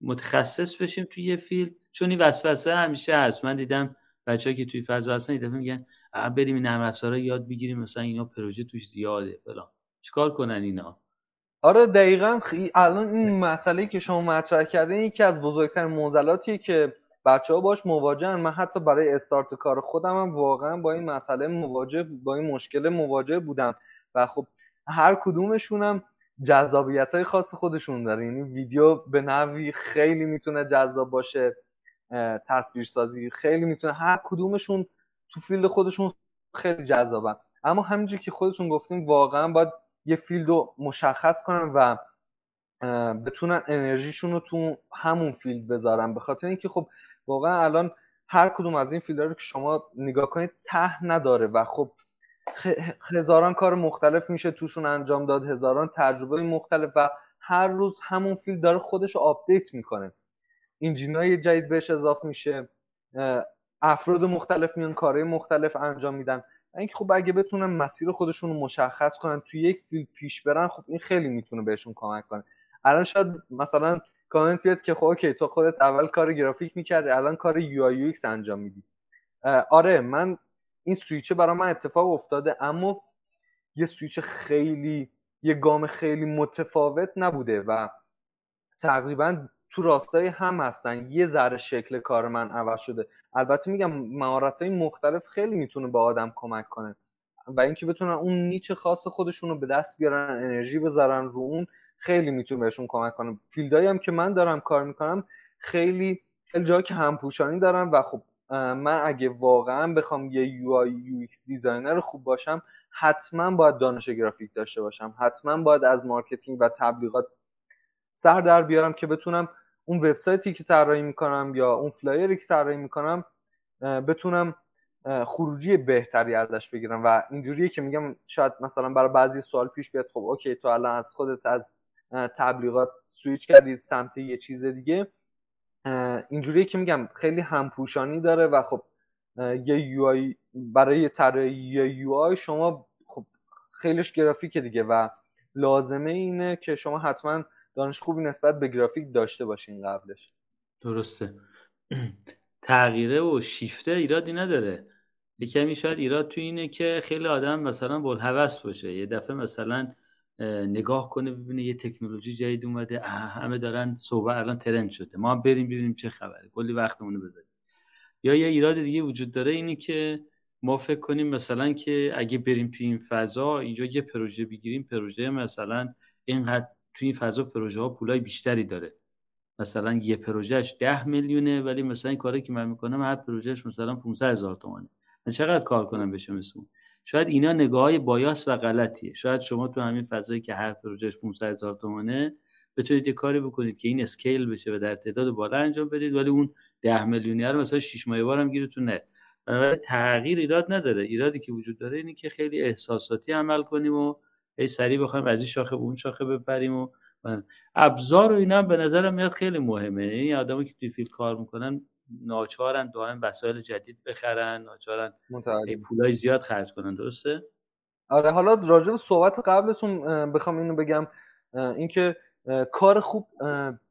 متخصص بشیم توی یه فیلد. چون این وسوسه همیشه هست. من دیدم بچه‌ها که توی فضا هستن این دفعه میگن بریم نرم افزارا یاد بگیریم مثلا اینا پروژه توش زیاده فلان. چیکار کنن اینا؟ آره دقیقا الان این مسئله که شما مطرح کردین یکی از بزرگترین موزلاتیه که بچه ها باش مواجهن. من حتی برای استارت کار خودم هم واقعا با این مسئله مواجه با این مشکل مواجه بودم. و خب هر کدومشونم جذابیت های خاص خودشون داره. یعنی ویدیو به نوعی خیلی می‌تونه جذاب باشه تصویرسازی خیلی می‌تونه. هر کدومشون تو field خودشون خیلی جذابن. اما همینجور که خودتون گفتین واقعا باید یه field رو مشخص کنن و بتونن انرژیشون رو تو همون field بذارن. به خاطر اینکه خب واقعا الان هر کدوم از این field رو که شما نگاه کنید ته نداره و خب هزاران کار مختلف میشه توشون انجام داد هزاران تجربه مختلف و هر روز همون field داره خودش رو update می‌کنه. های جدید بهش اضافه میشه. افراد مختلف میان کارهای مختلف انجام میدن. اینکه خب اگه بتونن مسیر خودشون رو مشخص کنن توی یک field پیش برن خب این خیلی می‌تونه بهشون کمک کنه. الان شاید مثلا کامنت بیاد که خب OK تو خودت اول کار گرافیک می‌کردی الان کار UI انجام میدی. آره من این سویچه برای من اتفاق افتاده اما یه سویچ خیلی یه گام خیلی متفاوت نبوده و تقریبا تو راستای هم هستن. یه ذره شکل کار من عوض شده. البته میگم مهارت های مختلف خیلی می‌تونه به آدم کمک کنه و اینکه بتونن اون نیچ خاص خودشون رو به دست بیارن انرژی بذارن رو اون خیلی می‌تونه بهشون کمک کنه. فیلدایی هم که من دارم کار می‌کنم خیلی خیلی جایی که همپوشانی دارم و خب من اگه واقعا بخوام یه UI designer خوب باشم حتما باید دانش گرافیک داشته باشم. حتما باید از marketing و تبلیغات سر در بیارم که بتونم اون وبسایتی که طراحی می‌کنم یا اون flyer ی که طراحی می‌کنم بتونم خروجی بهتری ازش بگیرم. و اینجوریه که میگم شاید مثلا برای بعضی سوال پیش بیاد خب OK تو الان از خودت از تبلیغات سویچ کردید سمت یه چیز دیگه. اینجوریه که میگم خیلی همپوشانی داره و خب یه UI برای طراحی یه UI شما خب خیلیش گرافیکه دیگه و لازمه اینه که شما حتما دانش خوبی نسبت به گرافیک داشته باشین قبلش. درسته. تغییره و شیفته ایرادی نداره. یه کمی شاید ایراد تو اینه که خیلی آدم مثلا بلهوس باشه. یه دفعه مثلا نگاه کنه ببینه یه تکنولوژی جدید اومده. همه دارن صحبت الان ترند شده. ما بریم ببینیم چه خبره. کلی وقتمون بذاریم. یا یه ایراد دیگه وجود داره اینی که ما فکر کنیم مثلا که اگه بریم تو این فضا اینجا یه پروژه بگیریم پروژه مثلا اینقدر تو این فضا پروژه ها پولای بیشتری داره. مثلا یه پروژهش ده میلیونه ولی مثلا این کاری که من می‌کنم هر پروژهش مثلا 500 هزار تومانه. من چقدر کار کنم بشه مثل شاید اینا نگاه های bias و غلطیه. شاید شما تو همین فضایی که هر پروژهش 500 هزار تومانه بتونید یه کاری بکنید که این scale بشه و در تعداد بالا انجام بدید ولی اون 10 میلیونی رو مثلا 6 ماه بار هم گیرتون نه بنابراین تغییر ایراد نداره. ایرادی که وجود داره اینه که خیلی احساساتی عمل کنیم و هی سریع بخوایم از این شاخه به اون شاخه بپریم و ابزار و اینا به نظرم میاد خیلی مهمه. این یعنی آدمایی که توی field کار می‌کنن ناچارن دائم وسایل جدید بخرن ناچارن پولای زیاد خرج کنن. درسته؟ آره حالا راجع به صحبت قبلتون بخوام اینو بگم اینکه کار خوب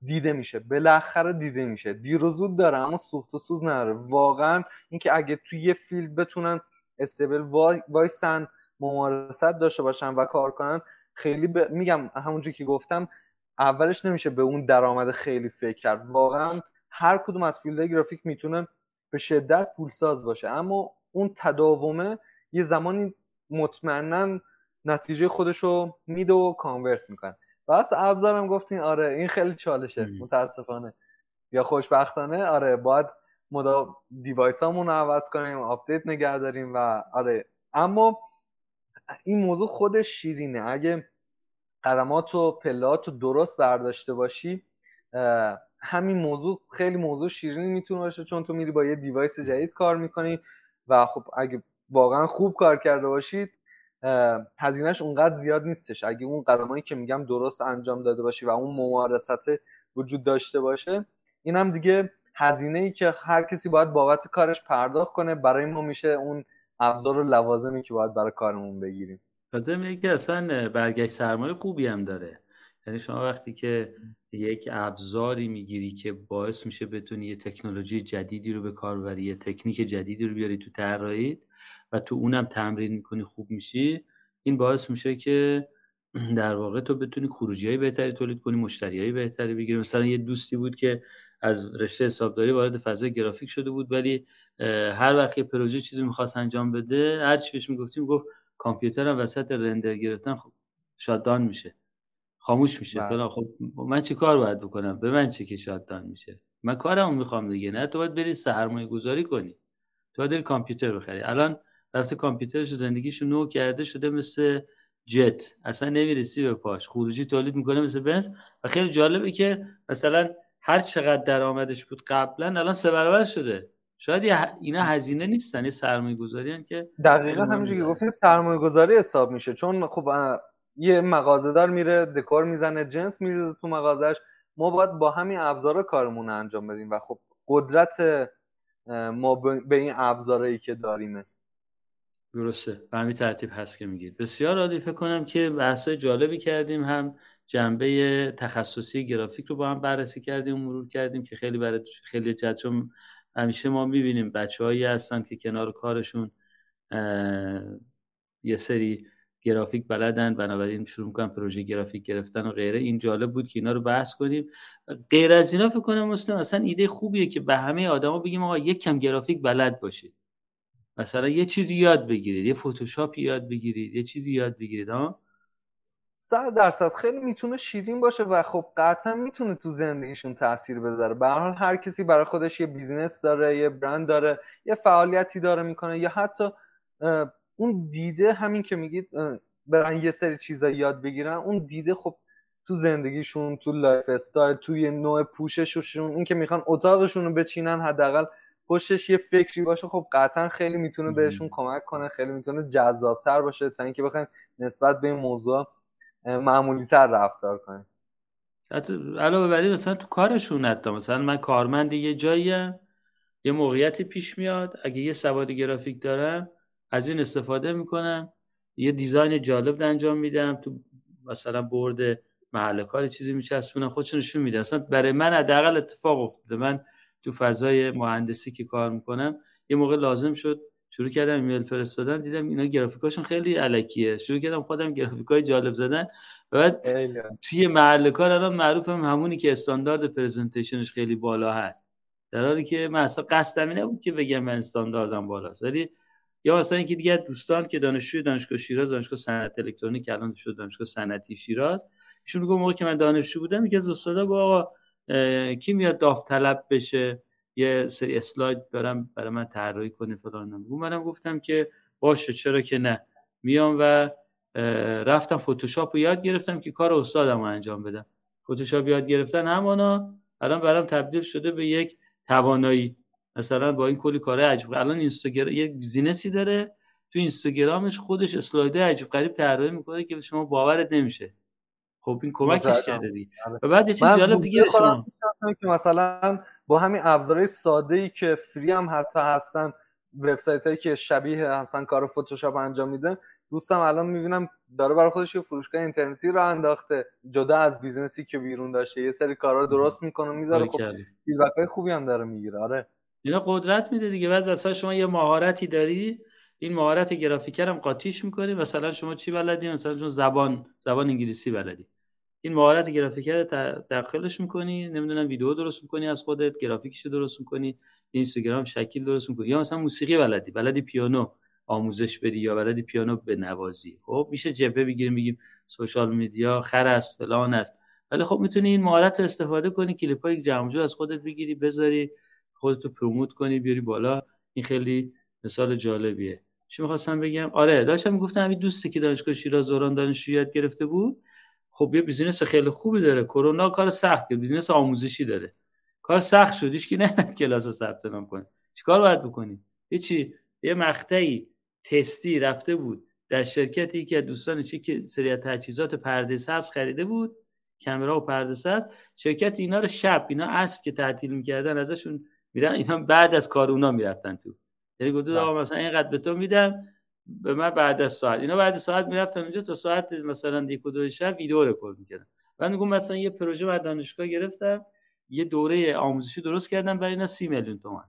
دیده میشه. بالاخره دیده میشه. دیر و زود داره اما سوخت و سوز نداره. واقعا اینکه اگه توی یه field بتونن stable وای وایسن ممارست داشته باشن و کار کنن خیلی ب... میگم همونجوری که گفتم اولش نمیشه به اون درآمد خیلی فکر کرد. واقعا هر کدوم از field گرافیک می‌تونه به شدت پولساز باشه. اما اون تداومه یه زمانی مطمئنا نتیجه خودش رو میده و convert می‌کنه. بحث ابزارم گفتین آره این خیلی چالشه. متاسفانه. یا خوشبختانه آره باید مدام device رو عوض کنیم update نگه داریم و آره. اما این موضوع خودش شیرینه. اگه قدمات و پلات رو درست برداشته باشی همین موضوع خیلی موضوع شیرینی می‌تونه باشه چون تو میری با یه دیوایس جدید کار می‌کنی و خب اگه واقعا خوب کار کرده باشید هزینهش اونقدر زیاد نیستش. اگه اون قدمایی که میگم درست انجام داده باشی و اون ممارست وجود داشته باشه این هم دیگه هزینه ای که هر کسی باید بابت کارش پرداخت کنه برای ما میشه اون ابزار و لوازمی که باید برای کارمون بگیریم. میگه که اصلا برگشت سرمایه خوبی هم داره. یعنی شما وقتی که یک ابزاری می‌گیری که باعث میشه بتونی یه تکنولوژی جدیدی رو به کار بری یه تکنیک جدیدی رو بیاری تو طراحی و تو اونم تمرین می‌کنی خوب میشی این باعث میشه که در واقع تو بتونی خروجی های بهتری تولید کنی مشتری های بهتری بگیری. مثلا یه دوستی بود که از رشته حسابداری وارد فضای گرافیک شده بود ولی هر وقت یه پروژه چیزی می‌خواست انجام بده هر چی بهش می‌گفتیم گفت کامپیوترم وسط رندر گرفتن خب شاددان میشه خاموش میشه. بله. خب من چی کار باید بکنم؟ به من چه که شاددان میشه؟ من کارمو می‌خوام دیگه نه تو باید بری سرمایه گذاری کنی. تو باید کامپیوتر بخری الان رفته کامپیوترش زندگیشو نو کرده شده مثل جت. اصلا نمی‌رسی به پاش. خروجی تولید می‌کنه مثل بنز. و خیلی جالبه که مثلا هر چقدر درآمدش بود قبلا الان سه برابر شده. شاید اینا هزینه نیستن یه سرمایه گذاری که دقیقا همینجوری که گفتین سرمایه گذاری حساب میشه. چون خب یه مغازه‌دار میره دکور می‌زنه جنس میریزه تو مغازش. ما باید با همین ابزارا کارمون انجام بدیم و خب قدرت ما به این ابزارهایی که داریمه. درسته. به همین ترتیب هست که میگید. بسیار عالی. فکر کنم که بحث جالبی کردیم. هم جنبه تخصصی گرافیک رو با هم بررسی کردیم و مرور کردیم که خیلی برای خیلی جد چون همیشه ما می‌بینیم بچه هایی هستن که کنار کارشون یه سری گرافیک بلدن بنابراین شروع می‌کنن پروژه گرافیک گرفتن و غیره. این جالب بود که اینا رو بحث کنیم. غیر از اینا فکر کنم مسلم اصلا ایده خوبیه که به همه آدما بگیم آقا یک کم گرافیک بلد باشید. مثلا یه چیزی یاد بگیرید یه فتوشاپ یاد بگیرید یه چیزی یاد بگیرید ها صد درصد خیلی می‌تونه شیرین باشه و خب قطعا می‌تونه تو زندگیشون تاثیر بذاره. به حال هر کسی برای خودش یه business داره یه برند داره یه فعالیتی داره می‌کنه یا حتی اون دیده همین که میگید برن یه سری چیزا یاد بگیرن اون دیده خب تو زندگیشون تو lifestyle توی نوع پوشششون این که می‌خوان اتاقشون رو بچینن حداقل پشتش یه فکری باشه خب قطعا خیلی می‌تونه بهشون کمک کنه خیلی می‌تونه جذابتر باشه تا اینکه بخوایم نسبت به این موضوع معمولی تر رفتار کنیم علاوه بر مثلا تو کارشون حتی مثلا من کارمند یه جایی یه موقعیتی پیش میاد اگه یه سواد گرافیک دارم از این استفاده می‌کنم یه دیزاین جالب انجام میدم تو مثلا برد محل کار چیزی میچسبونم خودشون نشون میده اصلا برای من حداقل اتفاق افتاده. من تو فضای مهندسی که کار می‌کنم یه موقع لازم شد شروع کردم ایمیل فرستادن دیدم اینا گرافیکاشون خیلی الکیه شروع کردم خودم گرافیکای جالب زدن. بعد توی محل کار الان معروفم همونی که استاندارد پرزنتیشنش خیلی بالا هست. در حالی که من اصلا قصدم نبود که بگم من استانداردم بالاست. ولی یا مثلا اینکه دیگه دوستان که دانشجوی دانشگاه شیراز دانشگاه صنعت الکترونیک الان شد دانشگاه صنعتی شیراز ایشون میگه موقع که من دانشجو بودم یکی از استادا گفت آقا کی میاد داوطلب بشه؟ یه سری اسلاید دارم برای من طراحی کنه فلان منم گفتم که باشه چرا که نه. میام و رفتم فتوشاپ رو یاد گرفتم که کار استادم رو انجام بدم. فتوشاپ یاد گرفتن همانا الان برام تبدیل شده به یک توانایی. مثلا با این کلی کار عجیب الان اینستاگرام یک business ی داره. تو اینستاگرامش خودش اسلاید عجیب غریب طراحی می‌کنه که شما باورت نمیشه. خب این کمکش کرده دیگه. آره. و بعد یه چیز جالب دیگه که مثلا با همین ابزارهای ساده ای که free هم حتی هستن وبسایت هایی که شبیه هستن کار فتوشاپ انجام میده دوستم الان می‌بینم داره برای خودش یه فروشگاه اینترنتی راه انداخته جدا از business ی که بیرون داشته. یه سری کارا درست می‌کنه می‌ذاره. خب feedback خوبی هم داره می‌گیره. آره. اینا قدرت میده دیگه. بعد مثلا شما یه مهارتی داری این مهارت گرافیکر هم قاطیش می‌کنی. مثلا شما چی بلدی؟ مثلا چون زبان زبان انگلیسی بلدی. این مهارت گرافیکر داخلش می‌کنی نمی‌دونم ویدیو درست می‌کنی از خودت گرافیکش درست می‌کنی اینستاگرام شکل درست می‌کنی یا مثلا موسیقی بلدی بلدی پیانو آموزش بدی یا بلدی پیانو به نوازی. خب میشه جبه بگیریم بگیم سوشال میدیا خر است فلان است. ولی خب می‌تونی این مهارت رو استفاده کنی کلیپ های جمع از خودت بگیری بذاری خودتو پروموت کنی بیاری بالا. این خیلی مثال جالبیه. چی می‌خواستم بگم؟ آره داشتم می‌گفتم همین دوستی که دانشگاه شیراز دوران دانشجو یاد گرفته بود خب یه بیزینس خیلی خوبی داره. کرونا کار سخت کرد. بیزینس آموزشی داره. کار سخت شد. که نمیاد کلاس ثبت نام کنه. چیکار باید بکنی؟ هیچی یه مقطعی تستی رفته بود. در شرکتی که دوستان چی که سری تجهیزات پرده سبز خریده بود. کامرا و پرده سبز. شرکت اینا رو شب اینا اصل که تعطیل می‌کردن ازشون میرن اینا بعد از کار اونا می‌رفتن تو. یعنی گفت آقا بله. مثلا اینقدر به تو میدم. به من بعد از ساعت. اینا بعد از ساعت می‌رفتن اونجا تا ساعت مثلا یک و دو شب ویدیو رکورد می‌کردن. من میگم مثلا یه پروژه بعد دانشگاه گرفتم یه دوره آموزشی درست کردم برای اینا سی میلیون تومان.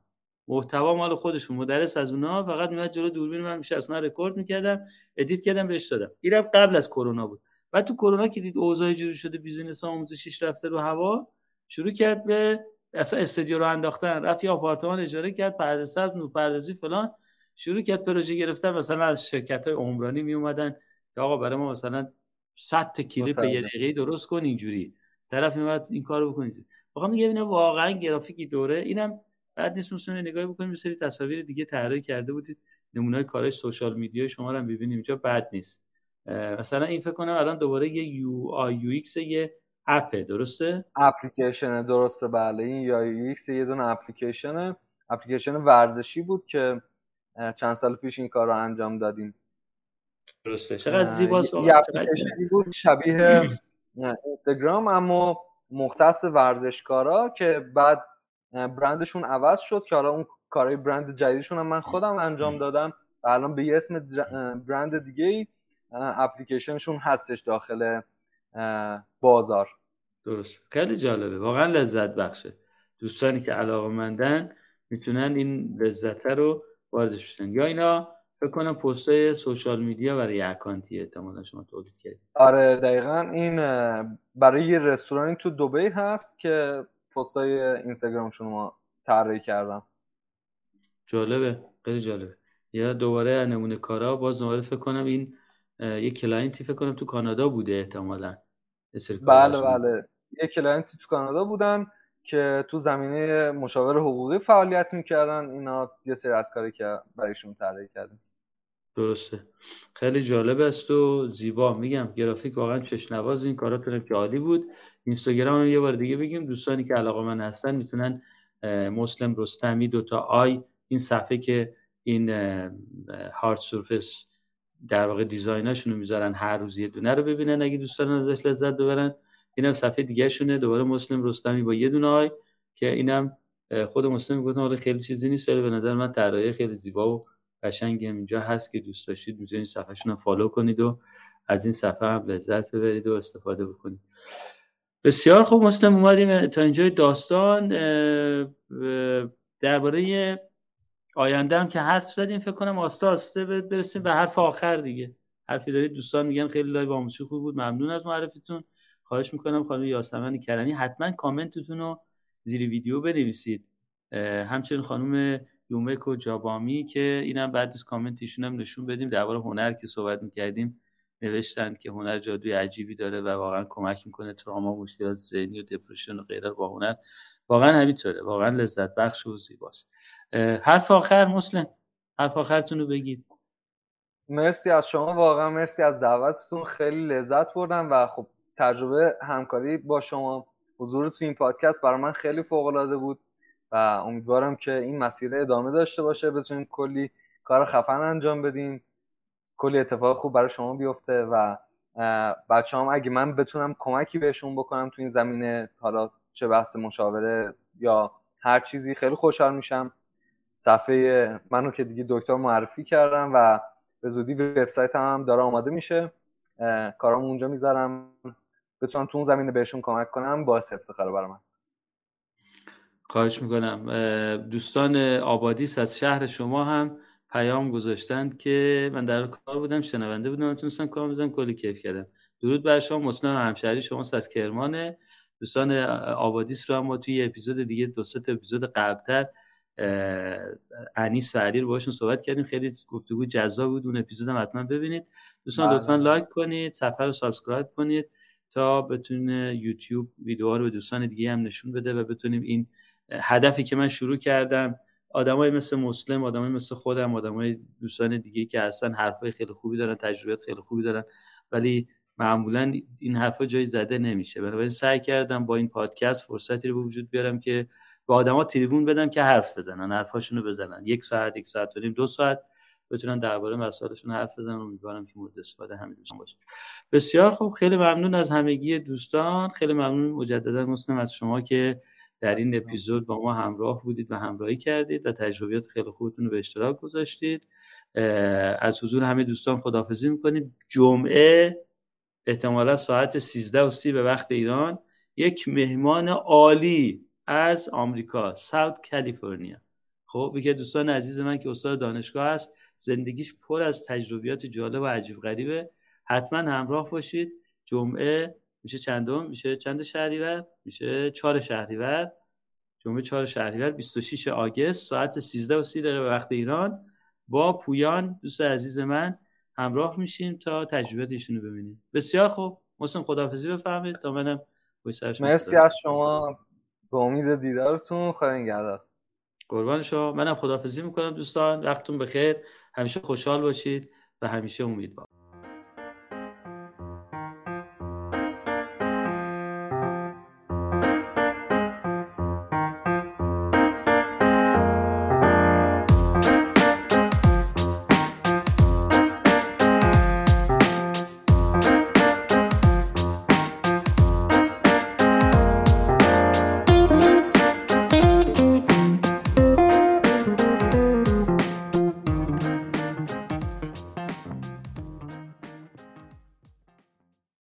محتوا مال خودشون مدرس از اونها فقط میاد جلو دوربین من میشه از من رکورد می‌کردم ادیت کردم بهش دادم. اینم قبل از کرونا بود. بعد تو کرونا که دید اوضاع جوری شده business آموزشیش رفته رو هوا شروع کرد به اصلا استودیو راه انداختن. رفت یه آپارتمان اجاره کرد پرده سبز نور پردازی فلان. شروع کرد پروژه گرفتن مثلا از شرکت های عمرانی می اومدن که آقا برای ما مثلا 100 تا کلیپ یه دقیقه درست کن اینجوری. طرف میاد این کارو بکنید واقعا میگه اینا واقعا گرافیکی دوره اینم بعد نیست مثلا نگاهی بکنیم سری تصاویر دیگه طراحی کرده بودید. نمونه کارش social media شما رو هم ببینیم اینجا بد نیست. مثلا این فکر کنم الان دوباره یه UI UX یه app ه درسته؟ اپلیکیشن درسته بله. این یا UX یه دونه اپلیکیشنه. اپلیکیشن ورزشی بود که چند سال پیش این کار رو انجام دادیم. درسته. چقدر زیباست بود شبیه اینستاگرام اما مختص ورزشکارا که بعد برندشون عوض شد که حالا اون کارهای برند جدیدشون هم من خودم انجام دادم و الان به یه اسم برند دیگه ای اپلیکیشنشون هستش داخل بازار. درست. خیلی جالبه. واقعا لذت بخشه. دوستانی که علاقه مندن می‌تونن این لذت رو واردش بشن. یا اینا فکر کنم پستای سوشال میدیا برای اکانتی احتمالا شما تولید کردید. آره دقیقا این برای یه رستورانی تو دوبی هست که پستای اینستاگرام شما طراحی کردم. جالبه خیلی جالبه. یا دوباره نمونه کارا باز دوباره فکر کنم این یه client ی فکر کنم تو کانادا بوده احتمالا. بله بله. یه client ی تو کانادا بودن. که تو زمینه مشاور حقوقی فعالیت می‌کردن. اینا یه سری از کارایی که برایشون طراحی کردیم درسته. خیلی جالب است و زیبا. میگم گرافیک واقعا چشم‌نواز این کاراتون که عالی بود. اینستاگرام هم یه بار دیگه بگیم دوستانی که علاقه‌مند هستن می‌تونن مسلم رستمی دوتا I این صفحه که این هارد سورفس در واقع دیزایناشون می‌ذارن هر روز یه دونه رو ببینن. اگه دوستان ازش لذت ببرن اینم صفحه دیگه شونه دوباره مسلم رستمی با یه دونه آی که اینم خود مسلم گفتم حالا خیلی چیزی نیست ولی به نظر من طراحی خیلی زیبا و قشنگی هم اینجا هست که دوست داشتید می‌تونید صفحهشون رو فالو کنید و از این صفحه هم لذت ببرید و استفاده بکنید. بسیار خوب مسلم اومدیم تا اینجای داستان. درباره آینده هم که حرف زدیم فکر کنم آهسته آهسته برسیم به حرف آخر دیگه. حرفی دارید دوستان میگن خیلی live آموزشی خوب بود. ممنون از معرفیتون خواهش می‌کنم خانم یاسمن کرمی حتما کامنتتون رو زیر ویدیو بنویسید. همچنین خانم یومکو جابامی که اینم بعد از کامنت ایشون هم نشون بدیم درباره هنر که صحبت می‌کردیم نوشتن که هنر جادوی عجیبی داره و واقعا کمک می‌کنه تراما مشکلات ذهنی و depression و غیره با هنر. واقعا همینطوره واقعا لذت بخش و زیباست. حرف آخر مسلم حرف آخرتون رو بگید. مرسی از شما واقعا مرسی از دعوتتون خیلی لذت بردم و خب تجربه همکاری با شما. حضور تو این پادکست برای من خیلی فوق العاده بود و امیدوارم که این مسیر ادامه داشته باشه. بتونیم کلی کار خفن انجام بدیم. کلی اتفاق خوب برای شما بیفته و بچه هم اگه من بتونم کمکی بهشون بکنم تو این زمینه حالا چه بحث مشاوره یا هر چیزی خیلی خوشحال میشم. صفحه منو که دیگه دکتر معرفی کردم و به زودی وبسایت هم داره آماده میشه. کارام اونجا می‌ذارم. بتونم تو اون زمینه بهشون کمک کنم باعث افتخار برای من. خواهش می‌کنم. دوستان آبادیس از شهر شما هم پیام گذاشتند که من در کار بودم شنونده بودم نتونستم کار بزنم کلی کیف کردم. درود بر شما مسلم همشهری شما از کرمانه دوستان آبادیس رو هم ما توی اپیزود دیگه دو سه اپیزود قبلتر انیس سعدی رو باشون صحبت کردیم. خیلی گفتگو جذاب بود اون اپیزود هم حتما ببینید. دوستان بله. لطفا like کنید صفحه رو subscribe کنید. تا بتونه یوتیوب ویدیوها رو به دوستان دیگه هم نشون بده و بتونیم این هدفی که من شروع کردم آدمای مثل مسلم آدمای مثل خودم آدمای دوستان دیگه که هستن حرفای خیلی خوبی دارن تجربیات خیلی خوبی دارن ولی معمولا این حرفا جای زده نمیشه. بنابراین سعی کردم با این پادکست فرصتی رو به وجود بیارم که به آدما تریبون بدم که حرف بزنن حرفاشونو بزنن. یک ساعت یک ساعت و نیم دو ساعت بتونن درباره مسائلشون حرف بزنن. امیدوارم که مورد استفاده همین دوستان باشه بسیار خوب. خیلی ممنون از همگی دوستان. خیلی ممنون مجددا مسلم از شما که در این اپیزود با ما همراه بودید و همراهی کردید و تجربیات خیلی خوبتون رو به اشتراک گذاشتید. از حضور همه دوستان خداحافظی می‌کنید جمعه احتمالا ساعت 13 و 30 به وقت ایران یک مهمان عالی از آمریکا ساوت کالیفرنیا خب یکی دوستان عزیز من که استاد دانشگاه است زندگیش پر از تجربیات جالب و عجیب غریبه. حتما همراه باشید. جمعه میشه چندم؟ میشه چند شهریور؟ میشه چهار شهریور. جمعه چهار شهریور 26 آگست ساعت 13 و 30 دقیقه به وقت ایران. با پویان دوست عزیز من همراه میشیم تا تجربه ایشونو ببینیم. بسیار خوب. محسن خداحافظی بفرمایید. تا منم مرسی از شما. به امید دیدارتون. خدا نگهدار. قربان شما. منم خداحافظی می‌کنم دوستان. وقتتون بخیر. همیشه خوشحال باشید و همیشه امیدوار